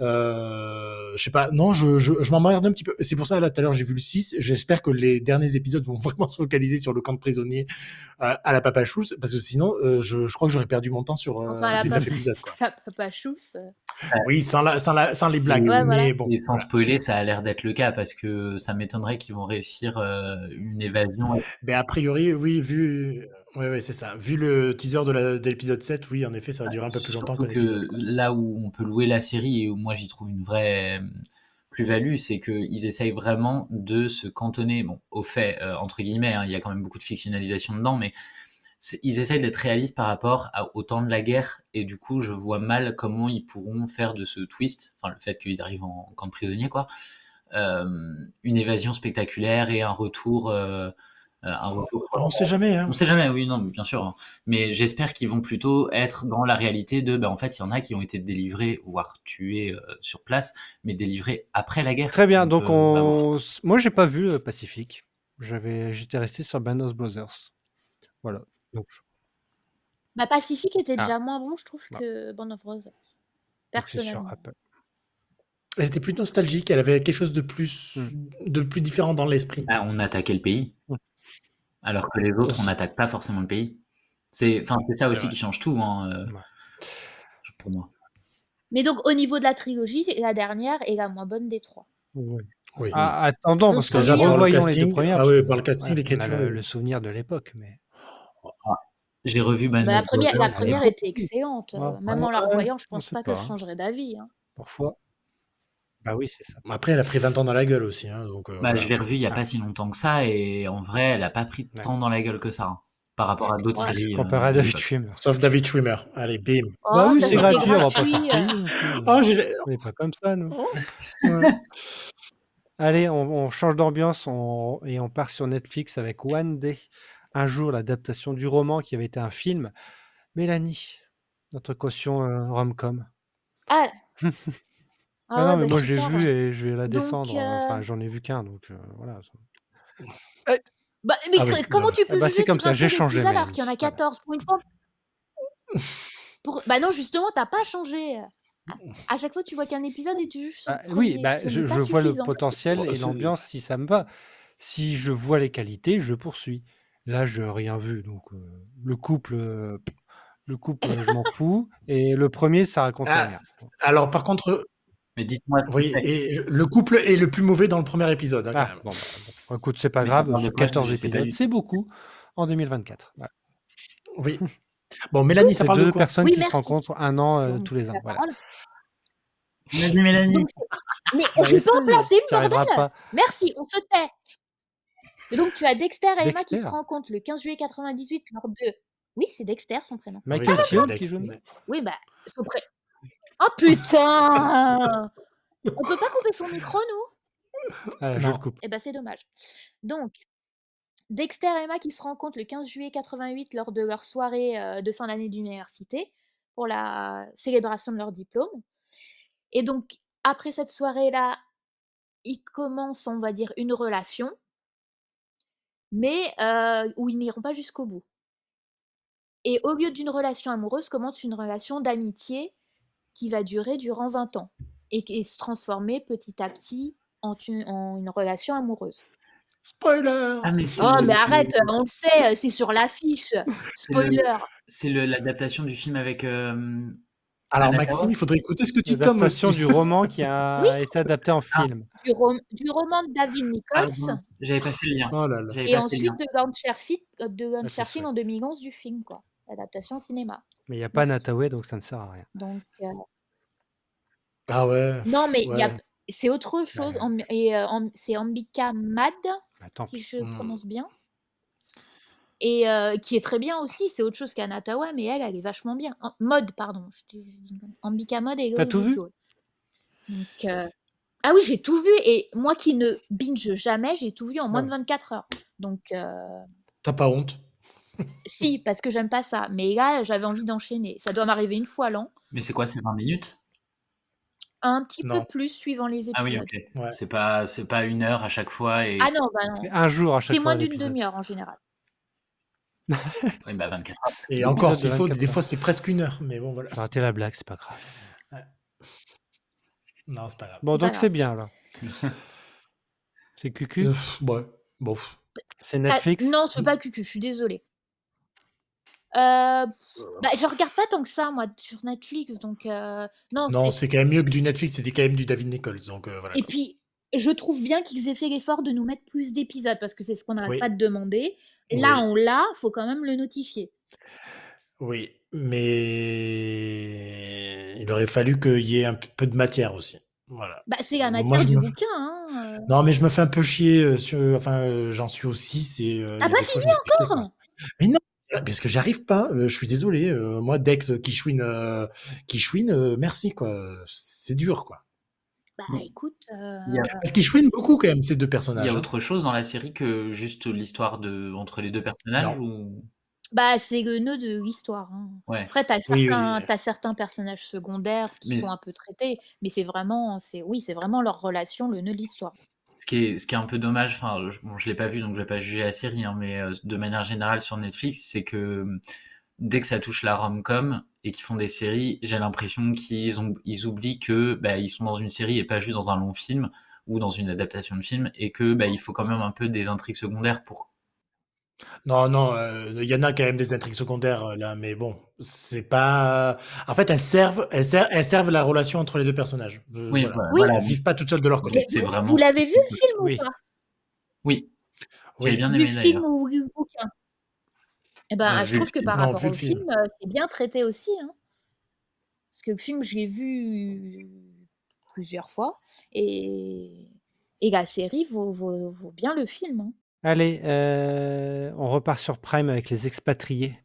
Euh, je sais pas, non, je, je, je m'emmerde un petit peu. C'est pour ça, là, tout à l'heure, j'ai vu le 6. J'espère que les derniers épisodes vont [LAUGHS] vraiment se focaliser sur le camp de prisonniers euh, à la Papa Schultz, parce que sinon, euh, je, je crois que j'aurais perdu mon temps sur euh, Enfin, la [LAUGHS] les neuf Papa- épisodes. Quoi. [LAUGHS] La Papa Chousse. euh, Oui, sans, la, sans, la, sans les blagues, Ouais, mais voilà. bon. Et sans voilà. spoiler, ça a l'air d'être le cas parce que ça m'étonnerait qu'ils vont réussir euh, une évasion. Mais a priori, oui, vu... Ouais, ouais, c'est ça. Vu le teaser de l'épisode 7, oui, en effet, ça va durer un peu plus longtemps que quoi. là où on peut louer la série et où moi j'y trouve une vraie euh, plus-value, c'est qu'ils essayent vraiment de se cantonner bon, au fait, euh, entre guillemets, hein, il y a quand même beaucoup de fictionnalisation dedans, mais ils essayent d'être réalistes par rapport à- au temps de la guerre et du coup je vois mal comment ils pourront faire de ce twist, enfin le fait qu'ils arrivent en camp de prisonniers, quoi, euh, une évasion spectaculaire et un retour... euh, euh, un retour On sait jamais, hein. on sait jamais, oui, non, bien sûr. hein. Mais j'espère qu'ils vont plutôt être dans la réalité de, ben, en fait, il y en a qui ont été délivrés, voire tués euh, sur place, mais délivrés après la guerre. Très bien, donc bon. on... moi j'ai pas vu Pacifique. J'avais, j'étais resté sur Band of Brothers. Voilà. Donc, Bah, Pacifique était Ah. déjà moins bon, je trouve, Bah. que Band of Brothers. Personnellement. Elle était plus nostalgique, elle avait quelque chose de plus, Hmm. de plus différent dans l'esprit. Ah, on attaquait le pays, Mm. alors que les autres, on n'attaque pas forcément le pays. C'est, enfin, c'est ça aussi vrai. qui change tout, hein, euh, Ouais. pour moi. Mais donc, au niveau de la trilogie, la dernière est la moins bonne des trois. Oui. Oui. Ah, attendons, On parce que Par le revoyons les casting, deux premières. ah oui, par le casting, l'écriture, le souvenir de l'époque, mais J'ai revu Band Bah, la première, la était excellente. Euh, Même en la revoyant, je on pense pas pas, que je changerais d'avis. hein. parfois. Bah oui, c'est ça. Après, elle a pris 20 ans dans la gueule aussi. Hein, donc, euh, Bah, voilà. je l'ai revu il y a Ah. pas si longtemps que ça, et en vrai, elle a pas pris Ouais. tant dans la gueule que ça, hein, par rapport à d'autres Ouais. séries. euh, Comparé à David. Schwimmer. Sauf David Schwimmer. Allez, bim. Oh, bah oui, c'est gratuit, on va pas faire. Oh. On n'est pas comme ça, nous. [LAUGHS] Ouais. Allez, on, on change d'ambiance on- et on part sur Netflix avec One Day. Un jour, l'adaptation du roman qui avait été un film. Mélanie, notre caution euh, rom-com. Ah, Ah, Ah non, ouais, mais bah moi j'ai vu et je vais la Donc, descendre. euh, Enfin, j'en ai vu qu'un, donc euh, voilà. Bah, mais Ah oui, que- comment non, tu peux Ah bah, juger c'est comme ça, j'ai changé, épisode alors qu'il y en a grave. 14 pour une fois? Pour- Bah non, justement, t'as pas changé. À- À chaque fois, tu vois qu'un épisode et tu juges sur Bah, le oui, premier. bah, Ce je, n'est pas je vois le suffisant. potentiel Bon, et c'est- l'ambiance si ça me va. Si je vois les qualités, je poursuis. Là, je n'ai rien vu, donc euh, le couple, euh, le couple, je m'en fous. Et le premier, ça raconte Ah, rien. Alors, par contre, Mais dites-moi ce oui, et le couple est le plus mauvais dans le premier épisode. hein, quand Ah, même. bon, bah, bon. écoute, c'est pas Mais ça grave. parle de Sur quoi, 14 je sais pas épisodes, du c'est beaucoup en 2024. Voilà. Oui. [LAUGHS] Bon, Mélanie, ça C'est parle deux de quoi? personnes Oui, qui se merci. rencontrent un an euh, tous les ans. la Voilà. parole. Vas-y, Mélanie. Donc, c'est- mais Bah, je peux en essaye, placer une, arriveras bordel pas. Merci, on se tait. Et donc, tu as Dexter et Emma qui se rencontrent le 15 juillet 98 lors de... Oui, c'est Dexter, son prénom. Oui, Michael Sion Dex- qui joue. Oui, bah, son prénom... Oh putain [LAUGHS] On peut pas couper son micro, nous? Ah, je Non. le coupe. Eh ben, c'est dommage. Donc, Dexter et Emma qui se rencontrent le 15 juillet 88 lors de leur soirée euh, de fin d'année d'université pour la célébration de leur diplôme. Et donc, après cette soirée-là, ils commencent, on va dire, une relation, mais euh, où ils n'iront pas jusqu'au bout. Et au lieu d'une relation amoureuse, commence une relation d'amitié qui va durer durant 20 ans et qui se transformer petit à petit en une- en une relation amoureuse. Spoiler Ah, mais Oh, le- mais arrête, on le sait, c'est sur l'affiche. [LAUGHS] Spoiler. C'est l'adaptation du film avec. euh, Alors, Anna Maxime, il faudrait écouter ce que dit Tom L'adaptation aussi. du roman qui a [LAUGHS] été adapté en film. Du, rom- du roman de David Nichols J'avais pas fait le lien. Oh là là. Et ensuite lien. de Gone Sherfield, euh, de Gone Ah, en 2011 du film, quoi. L'adaptation au cinéma. Mais il n'y a pas Nataway, donc ça ne sert à rien. Donc, euh, Ah ouais. non, mais Ouais. c'est autre chose. et, euh, c'est Ambika Mad, Attends. si je Hmm. prononce bien. Et euh, qui est très bien aussi. C'est autre chose qu'Anatawa, mais elle, elle est vachement bien. En- mode, pardon. Je je dis. Ambika Mode et T'as tout vu? Donc, euh, Ah oui, j'ai tout vu. Et moi qui ne binge jamais, j'ai tout vu en moins Ah de 24 heures. Donc, euh, T'as pas honte? si, parce que j'aime pas ça. Mais là, j'avais envie d'enchaîner. Ça doit m'arriver une fois l'an. Mais c'est quoi, c'est 20 minutes? Un petit peu plus suivant les Ah oui, épisodes. ok. Ouais. C'est pas, c'est pas une heure à chaque fois et. Ah non, bah non. C'est un jour à chaque C'est fois. moins d'une demi-heure en général. Oui, bah 24 heures. Et encore, épisodes de s'il faut, 24 des fois, c'est presque une heure. Mais bon, voilà. J'ai raté la blague, c'est pas grave. Non, c'est pas grave. Bon, donc c'est bien là. [LAUGHS] C'est Cucu? Euh, ouais. Bon. C'est Ah, Netflix? Non, c'est pas Cucu, je suis désolée. Euh, bah, je regarde pas tant que ça, moi, sur Netflix. Donc, euh, non, Non, c'est- c'est quand même mieux que du Netflix. C'était quand même du David Nichols. Donc euh, voilà. Et puis, je trouve bien qu'ils aient fait l'effort de nous mettre plus d'épisodes parce que c'est ce qu'on n'arrête Oui. pas de demander. Là, Oui. on l'a, faut quand même le notifier. Oui, mais il aurait fallu qu'il y ait un peu de matière aussi. Voilà. Bah, c'est la matière du me- bouquin. hein. Non, mais je me fais un peu chier euh, sur. Enfin, euh, j'en suis aussi. C'est. a pas fini chier, encore. Mais non, parce que j'arrive pas. euh, je suis désolé. moi, Dex qui chouine, euh, qui chouine, euh, merci quoi. C'est dur quoi. Bah, Bon. écoute. euh, Il y a- Parce qu'ils chouinent beaucoup quand même ces deux Il personnages. y a hein. autre chose dans la série que juste l'histoire de entre les deux personnages ou? Bah, c'est le nœud de l'histoire. hein. ouais. Après, t'as Oui, oui, certains, oui. t'as certains personnages secondaires qui Mais- sont un peu traités, mais c'est vraiment, c'est oui, c'est vraiment leur relation, le nœud de l'histoire. Ce qui est ce qui est un peu dommage, enfin je, bon, je l'ai pas vu donc je vais pas juger la série, hein, mais euh, de manière générale sur Netflix, c'est que euh, dès que ça touche la rom-com et qu'ils font des séries, j'ai l'impression qu'ils ont ils oublient que bah, ils sont dans une série et pas juste dans un long film ou dans une adaptation de film et que bah, il faut quand même un peu des intrigues secondaires pour Non, non, euh, il y en a quand même des intrigues secondaires euh, là, mais bon, c'est pas. En fait, elles servent, elles servent, elles servent la relation entre les deux personnages. Euh, Oui, voilà. voilà, Oui. voilà. Elles vivent pas toutes seules de leur côté. Vous, vraiment- vous l'avez vu le film Oui. ou pas? Oui, Oui. j'avais bien Vu aimé le film ou bouquin? Eh ben, Euh, je trouve que film. par Non, rapport au film. film, euh, c'est bien traité aussi. hein. Parce que le film, je l'ai vu plusieurs fois et, et la série vaut, vaut- vaut bien le film. hein. Allez, euh, on repart sur Prime avec Les Expatriés,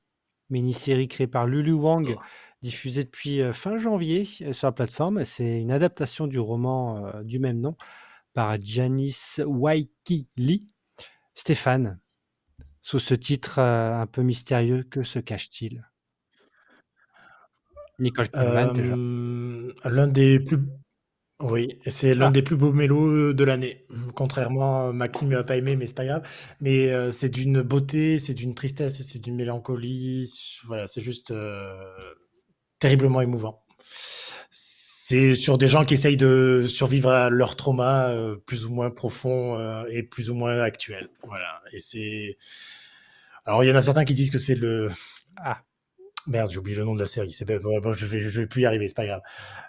mini-série créée par Lulu Wang, Oh. diffusée depuis fin janvier sur la plateforme. C'est une adaptation du roman euh, du même nom par Janice Waikili. Stéphane, sous ce titre euh, un peu mystérieux, que se cache-t-il? Nicole Kidman, déjà. Euh, l'un des plus. Oui, c'est l'un Ah. des plus beaux mélos de l'année. Contrairement, Maxime n'a pas aimé, mais c'est pas grave. Mais euh, c'est d'une beauté, c'est d'une tristesse, c'est d'une mélancolie. Voilà, c'est juste euh, terriblement émouvant. C'est sur des gens qui essayent de survivre à leur trauma euh, plus ou moins profond euh, et plus ou moins actuel. Voilà. Et c'est. Alors, il y en a certains qui disent que c'est le. Ah, Merde, j'ai oublié le nom de la série. C'est bon, je vais, je vais plus y arriver, c'est pas grave.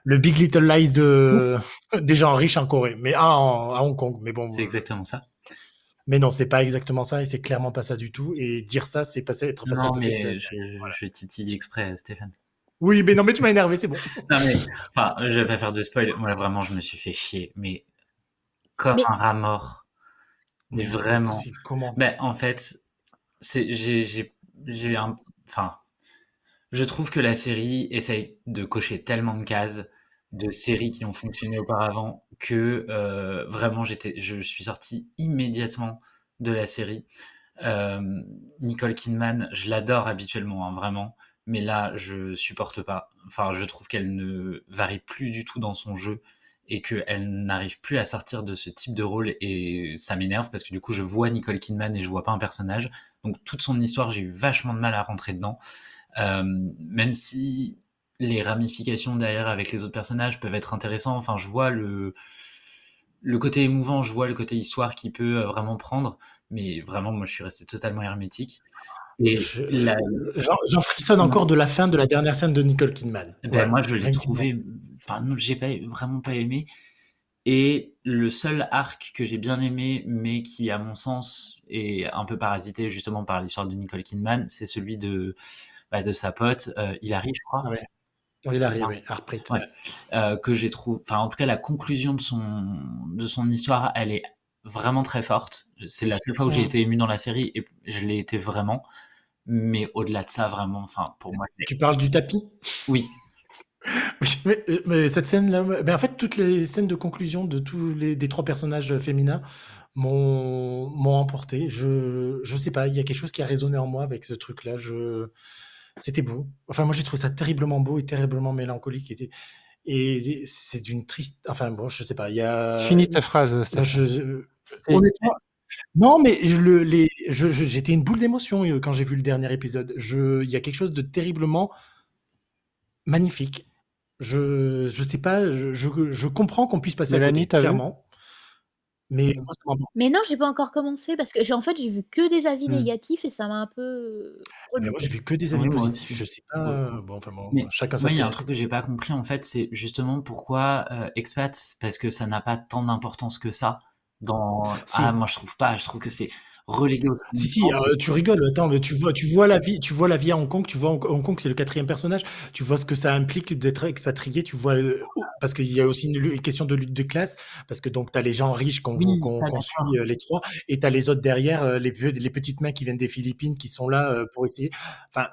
Le Big Little Lies de [LAUGHS] des gens riches en Corée, mais ah, en- à Hong Kong. Mais bon, C'est exactement ça. mais non, c'est pas exactement ça et c'est clairement pas ça du tout. Et dire ça, c'est passer être passé à Non, côté de la mais série. je, Voilà. je titille exprès, Stéphane. Oui, mais non, mais tu m'as énervé, c'est bon. [LAUGHS] Non, mais, enfin, je vais pas faire de spoil. Moi, vraiment, je me suis fait chier, mais comme Mais- un rat mort. Mais vraiment. Comment? Mais en fait, je trouve que la série essaye de cocher tellement de cases de séries qui ont fonctionné auparavant que euh, vraiment j'étais, je suis sorti immédiatement de la série. Euh, Nicole Kidman, je l'adore habituellement, hein, vraiment, mais là je supporte pas. Enfin, je trouve qu'elle ne varie plus du tout dans son jeu et qu'elle n'arrive plus à sortir de ce type de rôle et ça m'énerve parce que du coup je vois Nicole Kidman et je vois pas un personnage. Donc toute son histoire, j'ai eu vachement de mal à rentrer dedans. Euh, même si les ramifications derrière avec les autres personnages peuvent être intéressants. Enfin, je vois le, le côté émouvant, je vois le côté histoire qui peut euh, vraiment prendre, mais vraiment, moi, je suis resté totalement hermétique. Et j'en frissonne encore de la fin de la dernière scène de Nicole Kidman. Ben, moi, je l'ai trouvé, enfin, j'ai pas, vraiment pas aimé. Et le seul arc que j'ai bien aimé, mais qui, à mon sens, est un peu parasité justement par l'histoire de Nicole Kidman, c'est celui de, bah, de sa pote, euh, Hilary, je crois. Ouais. Il arrive, oui, euh, que j'ai trouvé, enfin en tout cas la conclusion de son de son histoire, elle est vraiment très forte. C'est la seule fois où j'ai été ému dans la série et je l'ai été vraiment. Mais au-delà de ça, vraiment, enfin pour moi. Tu parles du tapis? Oui. Euh, mais, cette scène-là, mais en fait, toutes les scènes de conclusion de tous les des trois personnages féminins m'ont m'ont emporté. Je je sais pas, il y a quelque chose qui a résonné en moi avec ce truc-là. Je c'était beau. Enfin, moi, j'ai trouvé ça terriblement beau et terriblement mélancolique. Et, et c'est d'une triste. Enfin, bon, je sais pas. Il y a. Finis ta phrase, honnêtement. Non, mais le, les, j'étais une boule d'émotion euh, quand j'ai vu le dernier épisode. Je, il y a quelque chose de terriblement magnifique. Je, je sais pas, je, je comprends qu'on puisse passer à côté, clairement. Mais Mais non, j'ai pas encore commencé parce que j'ai en fait, j'ai vu que des avis mmh. négatifs et ça m'a un peu, Mais moi, j'ai vu que des avis positifs. Je sais pas, bon, enfin bon, chacun sa il y a un truc que j'ai pas compris en fait, c'est justement pourquoi, euh, Expat? Parce que ça n'a pas tant d'importance que ça dans ah moi je trouve pas, je trouve que c'est relégué Si, si, euh, tu rigoles. Attends, mais tu vois, tu vois la vie, tu vois la vie à Hong Kong. Tu vois Hong Kong, c'est le quatrième personnage. Tu vois ce que ça implique d'être expatrié. Tu vois, euh, parce qu'il y a aussi une, question de lutte de classe. Parce que donc, tu as les gens riches qu'on suit euh, les trois, et tu as les autres derrière, les, les petites mains qui viennent des Philippines, qui sont là pour essayer. Enfin,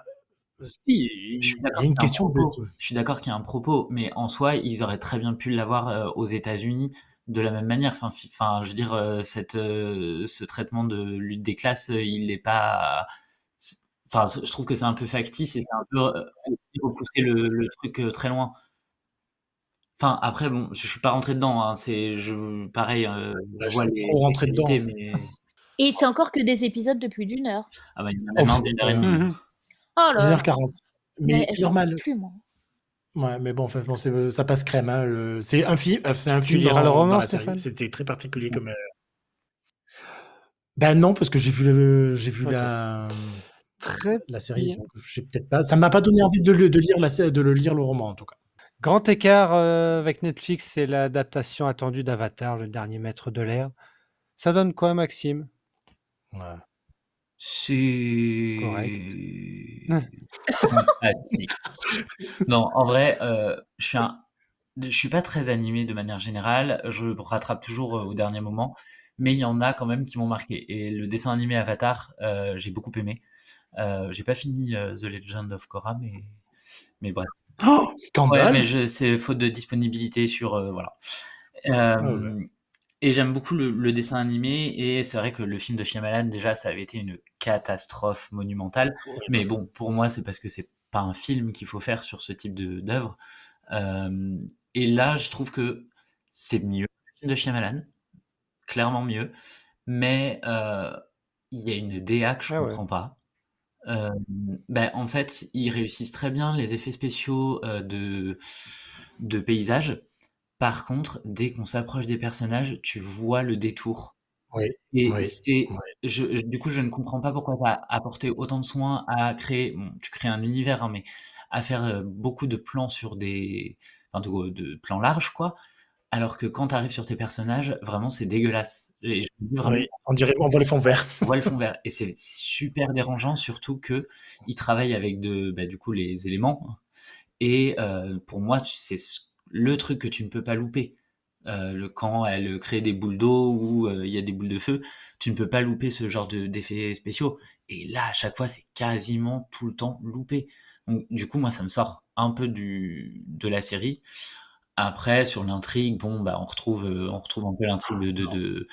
si, il y a une question de. Je suis d'accord qu'il y a un propos, mais en soi, ils auraient très bien pu l'avoir aux États-Unis de la même manière. Enfin, enfin, je veux dire, euh, cette, euh, ce traitement de lutte des classes, euh, il n'est pas. Enfin, je trouve que c'est un peu factice et c'est un peu repousser le, le truc très loin. Enfin, après, bon, je suis pas rentré dedans. Hein, c'est, je, pareil, euh, bah, je vois les, rentrer dedans. Mais... Et c'est encore que des épisodes de plus d'une heure. Ah bah, il y en a même un d'une heure et demie. Oh là. 1h40. Mais, c'est normal. Plus, moi. Ouais, mais bon, enfin, bon, ça passe crème. Hein, c'est un film, euh, c'est un film. Tu le roman, C'était très particulier comme. Euh, ben non, parce que j'ai vu le, j'ai vu la, très la série. j'ai peut-être pas. Ça m'a pas donné envie de, de lire la, de le lire le roman en tout cas. Grand écart euh, avec Netflix, c'est l'adaptation attendue d'Avatar, le dernier maître de l'air. Ça donne quoi, Maxime? Ouais. C'est Non, en vrai, euh, je suis je suis pas très animé de manière générale. Je rattrape toujours, euh, au dernier moment, mais il y en a quand même qui m'ont marqué et le dessin animé Avatar, euh, j'ai beaucoup aimé. j'ai pas fini, The Legend of Korra, mais mais bref. Oh! Scandale! mais c'est faute de disponibilité sur, voilà. Oh et j'aime beaucoup le, dessin animé, et c'est vrai que le film de Shyamalan, déjà, ça avait été une catastrophe monumentale. mais bon, pour moi, c'est parce que c'est pas un film qu'il faut faire sur ce type d'œuvre. Euh, et là, je trouve que c'est mieux le film de Shyamalan, clairement mieux, mais euh, il y a une DA que je ah comprends pas. Euh, ben, en fait, ils réussissent très bien les effets spéciaux de, de paysages par contre, dès qu'on s'approche des personnages, tu vois le détour. Oui, Et c'est, je, du coup, je ne comprends pas pourquoi tu as apporté autant de soin à créer, bon, tu crées un univers, hein, mais à faire euh, beaucoup de plans sur des, enfin, de, plans larges, quoi. Alors que quand tu arrives sur tes personnages, vraiment, c'est dégueulasse. on dirait, on voit les fonds verts. on voit le fond vert. Et c'est super dérangeant, surtout que ils travaillent avec de, bah, du coup, les éléments. Et euh, pour moi, c'est le truc que tu ne peux pas louper. Euh, le, quand elle crée des boules d'eau ou euh, il y a des boules de feu, tu ne peux pas louper ce genre d'effets spéciaux. Et là, à chaque fois, c'est quasiment tout le temps loupé. Donc, du coup, moi, ça me sort un peu du, de la série. Après, sur l'intrigue, bon, bah, on retrouve, euh, on retrouve un peu l'intrigue de, de, de-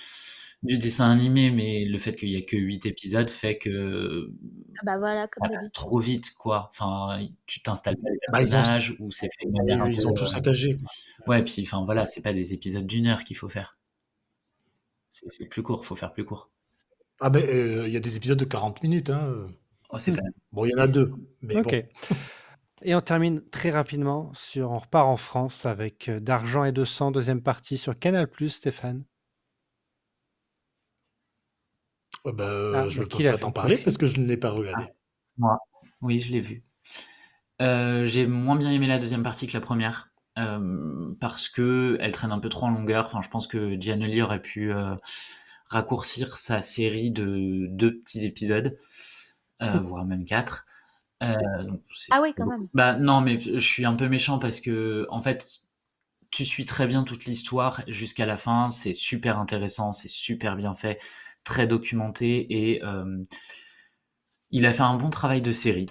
du dessin animé, mais le fait qu'il y a que 8 épisodes fait que Ah bah voilà, comme ça passe trop vite, quoi. Enfin, tu t'installes pas les Bah, ils ont- personnages ou c'est fait de manière un Ils peu, ont tout euh, saccagé. quoi. Ouais, puis enfin voilà, c'est pas des épisodes d'une heure qu'il faut faire. C'est plus court, faut faire plus court. Ah ben, euh, il y a des épisodes de 40 minutes. Hein. Oh, c'est quand même. Bon, il y en a deux. Mais bon. Et on termine très rapidement sur. On repart en France avec euh, D'argent et de sang, deuxième partie sur Canal, Stéphane. Ouais, bah, Ah, je mais ne peux pas t'en parler parce que je ne l'ai pas regardé. Moi, oui, je l'ai vu. Euh, j'ai moins bien aimé la deuxième partie que la première. euh, parce que elle traîne un peu trop en longueur. Enfin, je pense que Gianelli aurait pu euh, raccourcir sa série de deux petits épisodes, euh, [LAUGHS] voire même quatre. Euh, donc c'est Ah oui, quand beaucoup. même. Bah non, mais je suis un peu méchant parce que en fait, tu suis très bien toute l'histoire jusqu'à la fin. C'est super intéressant, c'est super bien fait, très documenté et euh, il a fait un bon travail de série.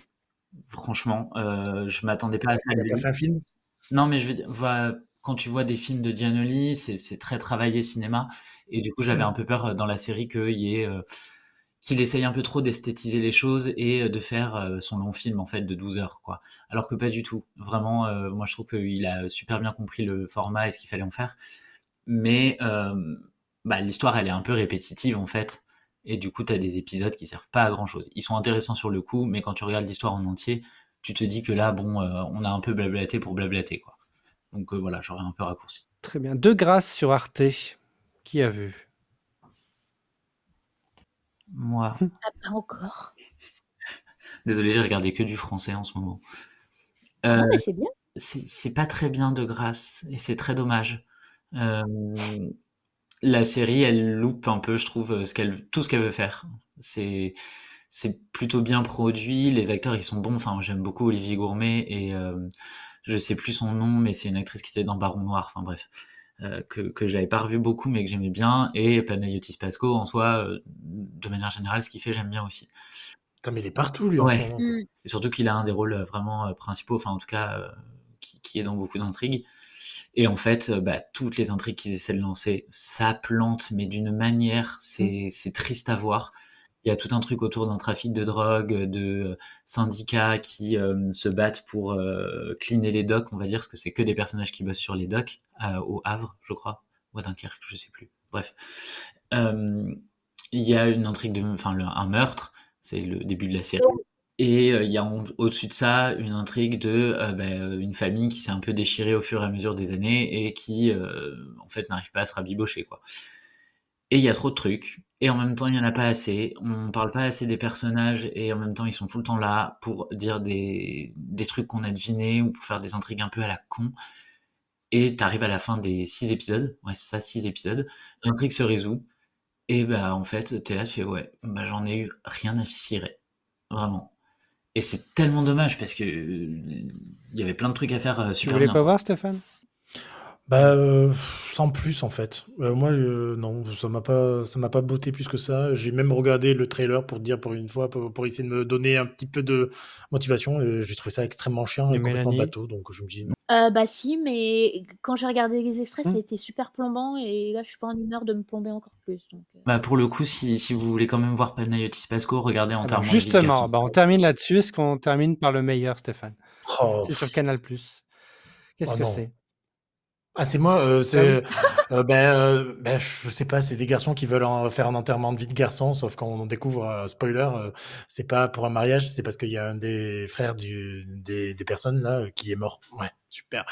Franchement, euh, je m'attendais pas à ça. Il a fait un film? Non, mais je veux dire, voilà, quand tu vois des films de Giannoli, c'est c'est très travaillé cinéma. Et du coup, j'avais Mm. un peu peur euh, dans la série qu'il y ait, qu'il essaye un peu trop d'esthétiser les choses et de faire son long film en fait de 12 heures, quoi. Alors que pas du tout. Vraiment, euh, moi je trouve qu'il a super bien compris le format et ce qu'il fallait en faire. Mais euh, bah, l'histoire, elle est un peu répétitive en fait. Et du coup, tu as des épisodes qui servent pas à grand chose. Ils sont intéressants sur le coup, mais quand tu regardes l'histoire en entier, tu te dis que là, bon, euh, on a un peu blablaté pour blablater, quoi. Donc euh, voilà, j'aurais un peu raccourci. Très bien. De grâce sur Arte. Qui a vu? Moi, Ah, pas encore. désolé, j'ai regardé que du français en ce moment. Euh, Non, mais c'est bien. c'est c'est pas très bien de grâce et c'est très dommage. Euh, la série, elle loupe un peu, je trouve, ce qu'elle, tout ce qu'elle veut faire. C'est, c'est plutôt bien produit. Les acteurs, ils sont bons. Enfin, j'aime beaucoup Olivier Gourmet et euh, je sais plus son nom, mais c'est une actrice qui était dans Baron Noir. Enfin bref, euh, que que j'avais pas revu beaucoup, mais que j'aimais bien. Et Panayotis Pasco, en soi, euh, de manière générale, ce qu'il fait, j'aime bien aussi. Putain, mais il est partout, lui, en Ouais. ce moment. Mm. Et surtout qu'il a un des rôles euh, vraiment euh, principaux, enfin en tout cas euh, qui, qui est dans beaucoup d'intrigues. Et en fait, euh, bah, toutes les intrigues qu'ils essaient de lancer, ça plante, mais d'une manière, c'est c'est triste à voir. Il y a tout un truc autour d'un trafic de drogue, de syndicats qui euh, se battent pour euh, cleaner les docks, on va dire, parce que c'est que des personnages qui bossent sur les docks, euh, au Havre, je crois, ou à Dunkerque, je sais plus. Bref. Euh, il y a une intrigue de, enfin, le- un meurtre, c'est le début de la série. Et euh, il y a au-dessus de ça une intrigue de euh, bah, euh, une famille qui s'est un peu déchirée au fur et à mesure des années et qui euh, en fait n'arrive pas à se rabibocher quoi. Et il y a trop de trucs et en même temps il y en a pas assez. On parle pas assez des personnages et en même temps ils sont tout le temps là pour dire des, des trucs qu'on a devinés ou pour faire des intrigues un peu à la con. Et t'arrives à la fin des six épisodes, ouais c'est ça six épisodes, l'intrigue se résout et bah en fait t'es là tu fais ouais bah j'en ai eu rien à cirer vraiment. Et c'est tellement dommage parce que euh, il y avait plein de trucs à faire euh, Tu super voulais bien. pas voir, Stéphane? Bah, euh, sans plus, en fait. Euh, moi, euh, non, ça m'a pas, ça m'a pas botté plus que ça. J'ai même regardé le trailer pour dire pour une fois, pour, pour essayer de me donner un petit peu de motivation. et J'ai trouvé ça extrêmement chiant et, Et complètement Mélanie bateau. Donc, je me dis, non. Euh, bah si, mais quand j'ai regardé les extraits, Hmm. c'était super plombant et là, je suis pas en humeur de me plomber encore plus. Donc, euh. Bah pour le coup, si, si vous voulez quand même voir Panayotis Pasco, regardez Alors, Enterrement de vie de Justement, bah, on termine là-dessus. Est-ce qu'on termine par le meilleur, Stéphane? Oh, C'est sur Canal. Qu'est-ce Oh que non. c'est? Ah, c'est moi, euh, Ah oui. c'est. euh, ben, euh, ben, je sais pas, c'est des garçons qui veulent en faire un enterrement de vie de garçon, sauf qu'on découvre, euh, spoiler, euh, c'est pas pour un mariage, c'est parce qu'il y a un des frères du, des, des personnes là euh, qui est mort. Ouais, super.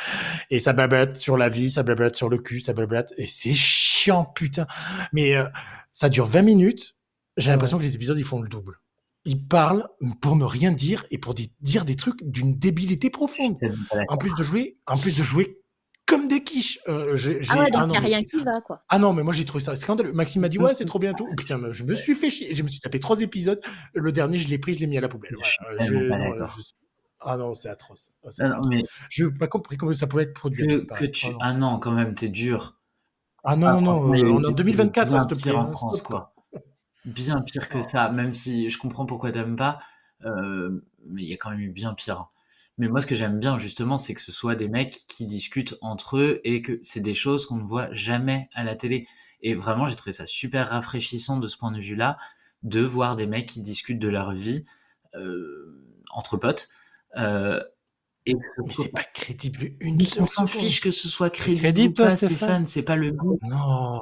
Et ça blablate sur la vie, ça blablate sur le cul, ça blablate, et c'est chiant, putain. Mais euh, ça dure 20 minutes, j'ai Ah l'impression que les épisodes ils font le double. Ils parlent pour ne rien dire et pour di- dire des trucs d'une débilité profonde. Pas. En plus de jouer, en plus de jouer comme des quiches. Euh, j'ai- Ah ouais, donc n'y a rien c'est- qui va, quoi. ah non, mais moi j'ai trouvé ça scandaleux. Maxime m'a dit ouais, c'est trop bien tout. Putain, mais je me suis fait chier. Je me suis tapé trois épisodes. Le dernier, je l'ai pris, je l'ai mis à la poubelle. Je- non, je- Ah non, c'est atroce. Ah, c'est Ah non, mais Je n'ai pas compris comment ça pouvait être produit. que, tu... Ah non. Ah non, quand même, t'es dur. Ah non, Ah, non, non, euh, eu on est en 2024, bien s'il te plaît. pire en hein, France, stop, quoi. Bien pire que Oh. ça, même si je comprends pourquoi t'aimes pas, euh, mais il y a quand même eu bien pire. Mais moi, ce que j'aime bien, justement, c'est que ce soit des mecs qui discutent entre eux et que c'est des choses qu'on ne voit jamais à la télé. Et vraiment, j'ai trouvé ça super rafraîchissant de ce point de vue-là, de voir des mecs qui discutent de leur vie euh, entre potes. Euh, et Mais c'est pas crédible une on seule s'en seconde. fiche que ce soit crédible crédible, ou pas, Stéphane? Stéphane, c'est pas le but. Non.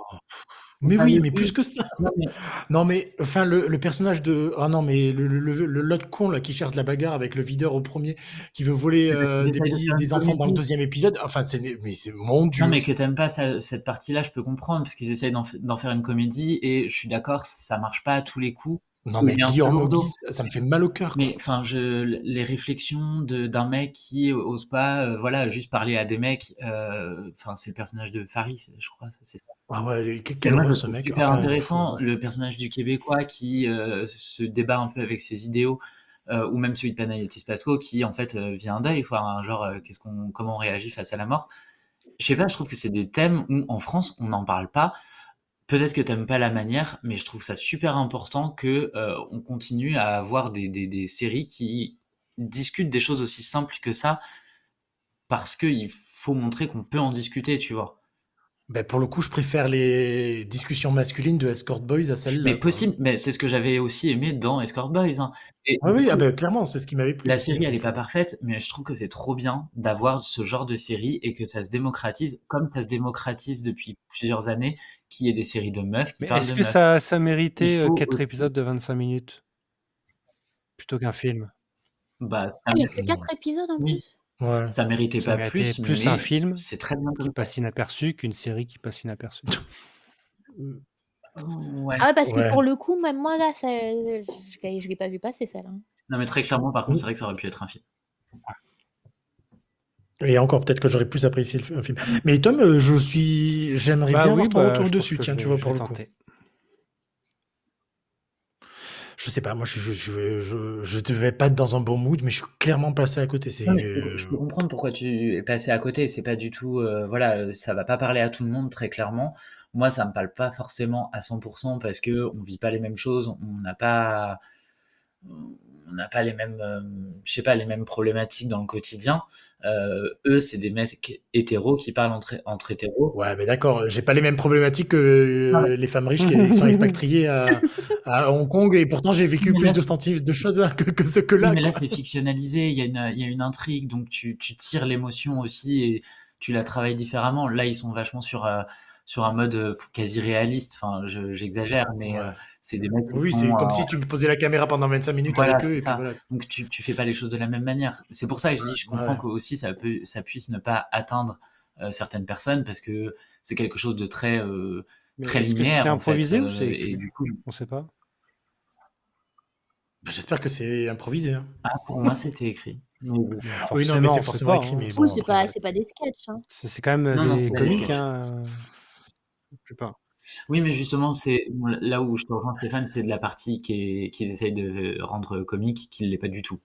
Mais oui, mais plus que ça. Non, mais- Non, mais enfin, le, le personnage de. Ah non, mais le, le, le- le- con là qui cherche la bagarre avec le videur au premier, qui veut voler euh, des, petits, enfants dans le deuxième épisode. Enfin, c'est mais c'est mon dieu. Non, mais que t'aimes pas ça- cette partie-là, je peux comprendre, parce qu'ils essayent d'en faire une comédie, et je suis d'accord, ça marche pas à tous les coups. Non, mais peu Guillaume. Guise, ça me fait mal au cœur. Mais enfin, je les réflexions de d'un mec qui ose pas, euh, voilà, juste parler à des mecs. euh, Enfin, c'est le personnage de Farid, je crois, c'est ça. Ah ouais, quel horreur ce mec. super Enfin, intéressant, le personnage du Québécois qui euh, se débat un peu avec ses idéaux, euh, ou même celui de Panayotis Pasco qui en fait euh, vit un deuil, enfin, genre euh, qu'est-ce qu'on, comment on réagit face à la mort. Je sais pas, je trouve que c'est des thèmes où en France on n'en parle pas. Peut-être que t'aimes pas la manière, mais je trouve ça super important que euh, on continue à avoir des, des, des séries qui discutent des choses aussi simples que ça, parce qu'il faut montrer qu'on peut en discuter, tu vois. Ben, pour le coup, je préfère les discussions masculines de Escort Boys à celles-là. Mais possible, mais c'est ce que j'avais aussi aimé dans Escort Boys. hein. Et Ah oui, ah ben, clairement, c'est ce qui m'avait plu. la série, elle est pas parfaite, mais je trouve que c'est trop bien d'avoir ce genre de série et que ça se démocratise, comme ça se démocratise depuis plusieurs années, qu'il y ait des séries de meufs qui Mais parlent est-ce de que ça, ça méritait Il euh, faut 4 aussi- épisodes de 25 minutes plutôt qu'un film? Bah, ça, Ah, il y a que 4 épisodes en Oui. plus. Ouais. ça méritait Ça pas méritait plus, plus mais un film c'est très bien qui passe inaperçu qu'une série qui passe inaperçue. [LAUGHS] Ouais. Ah ouais, parce Ouais. que pour le coup, même moi, là, ça, je, je l'ai- je l'ai pas vu passer, celle-là. Non, mais très clairement, par contre, c'est vrai que ça aurait pu être un film. Et encore, peut-être que j'aurais plus apprécié le un film. Mais Tom, euh, je suis, j'aimerais Bah bien oui, avoir ton bah, retour dessus. Tiens, je tu vois je pour le coup. Je sais pas, moi, je, je, je, je, je devais pas être dans un bon mood, mais je suis clairement passé à côté. C'est euh, je peux comprendre pourquoi tu es passé à côté. C'est pas du tout, euh, voilà, ça va pas parler à tout le monde très clairement. Moi, ça me parle pas forcément à 100% parce que on vit pas les mêmes choses, on n'a pas, on n'a pas les mêmes, euh, je sais pas, les mêmes problématiques dans le quotidien. Euh, eux, c'est des mecs hétéros qui parlent entre, entre hétéros. Ouais, mais d'accord, j'ai pas les mêmes problématiques que euh, Ah ouais. les femmes riches qui sont [LAUGHS] expatriées à, à Hong Kong et pourtant j'ai vécu Mais plus là- de, choses hein, que, que ce que là. mais là, c'est fictionnalisé, il y a une, il y a une intrigue, donc tu, tu tires l'émotion aussi et tu la travailles différemment. Là, ils sont vachement sur, euh, sur un mode euh, quasi réaliste. Enfin, je- j'exagère, mais euh, Ouais. c'est des mecs qui Oui, c'est comme euh, si tu me posais la caméra pendant 25 minutes Voilà, avec eux. puis ça. voilà. Donc tu, tu fais pas les choses de la même manière. C'est pour ça que je dis, je comprends Ouais. que aussi ça peut, ça puisse ne pas atteindre euh, certaines personnes parce que c'est quelque chose de très, euh, très linéaire. c'est en fait, improvisé ou euh, c'est et du coup, On sait pas. Bah, J'espère que c'est improvisé. hein. ah, pour moi, c'était écrit. Oui, non, mais c'est forcément pas, écrit. hein. Mais Du bon, coup, c'est pas, voilà. c'est pas des sketchs. Hein. C'est c'est quand même Non, des comiques, hein. La plupart. Oui, mais justement, c'est là où je te rejoins, Stéphane, c'est de la partie qui qu'ils essayent de rendre comique, qui ne l'est pas du tout.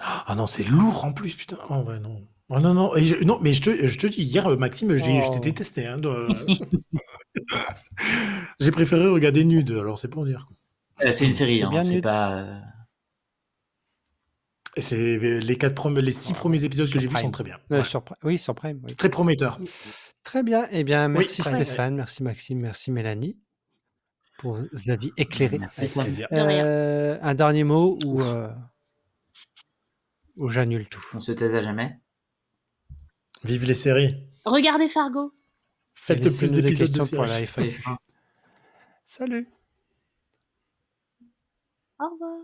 Ah non, c'est lourd en plus, putain. Oh, ouais, non. Oh, non, non. Et je- non, mais je te, je te dis, hier, Maxime, j'ai- je t'ai Oh. détesté. hein, de- [LAUGHS] j'ai préféré regarder Nude, alors c'est pour dire. Euh, c'est une série, C'est hein, bien c'est pas. Et c'est euh, les, quatre les six premiers épisodes que j'ai vus sont très bien. Euh, Ouais. sur Pri- Oui, sur Prime. oui. C'est très prometteur. Très bien. Eh bien, Oui, merci Stéphane, merci Maxime, merci Mélanie pour vos avis éclairés. Avec plaisir. De rien. Euh, un dernier mot ou, euh, ou j'annule tout? On se taise à jamais. Vive les séries. Regardez Fargo. Faites le plus Laissez-nous des d'épisodes de questions pour séries. la FAQ. Salut. Au revoir.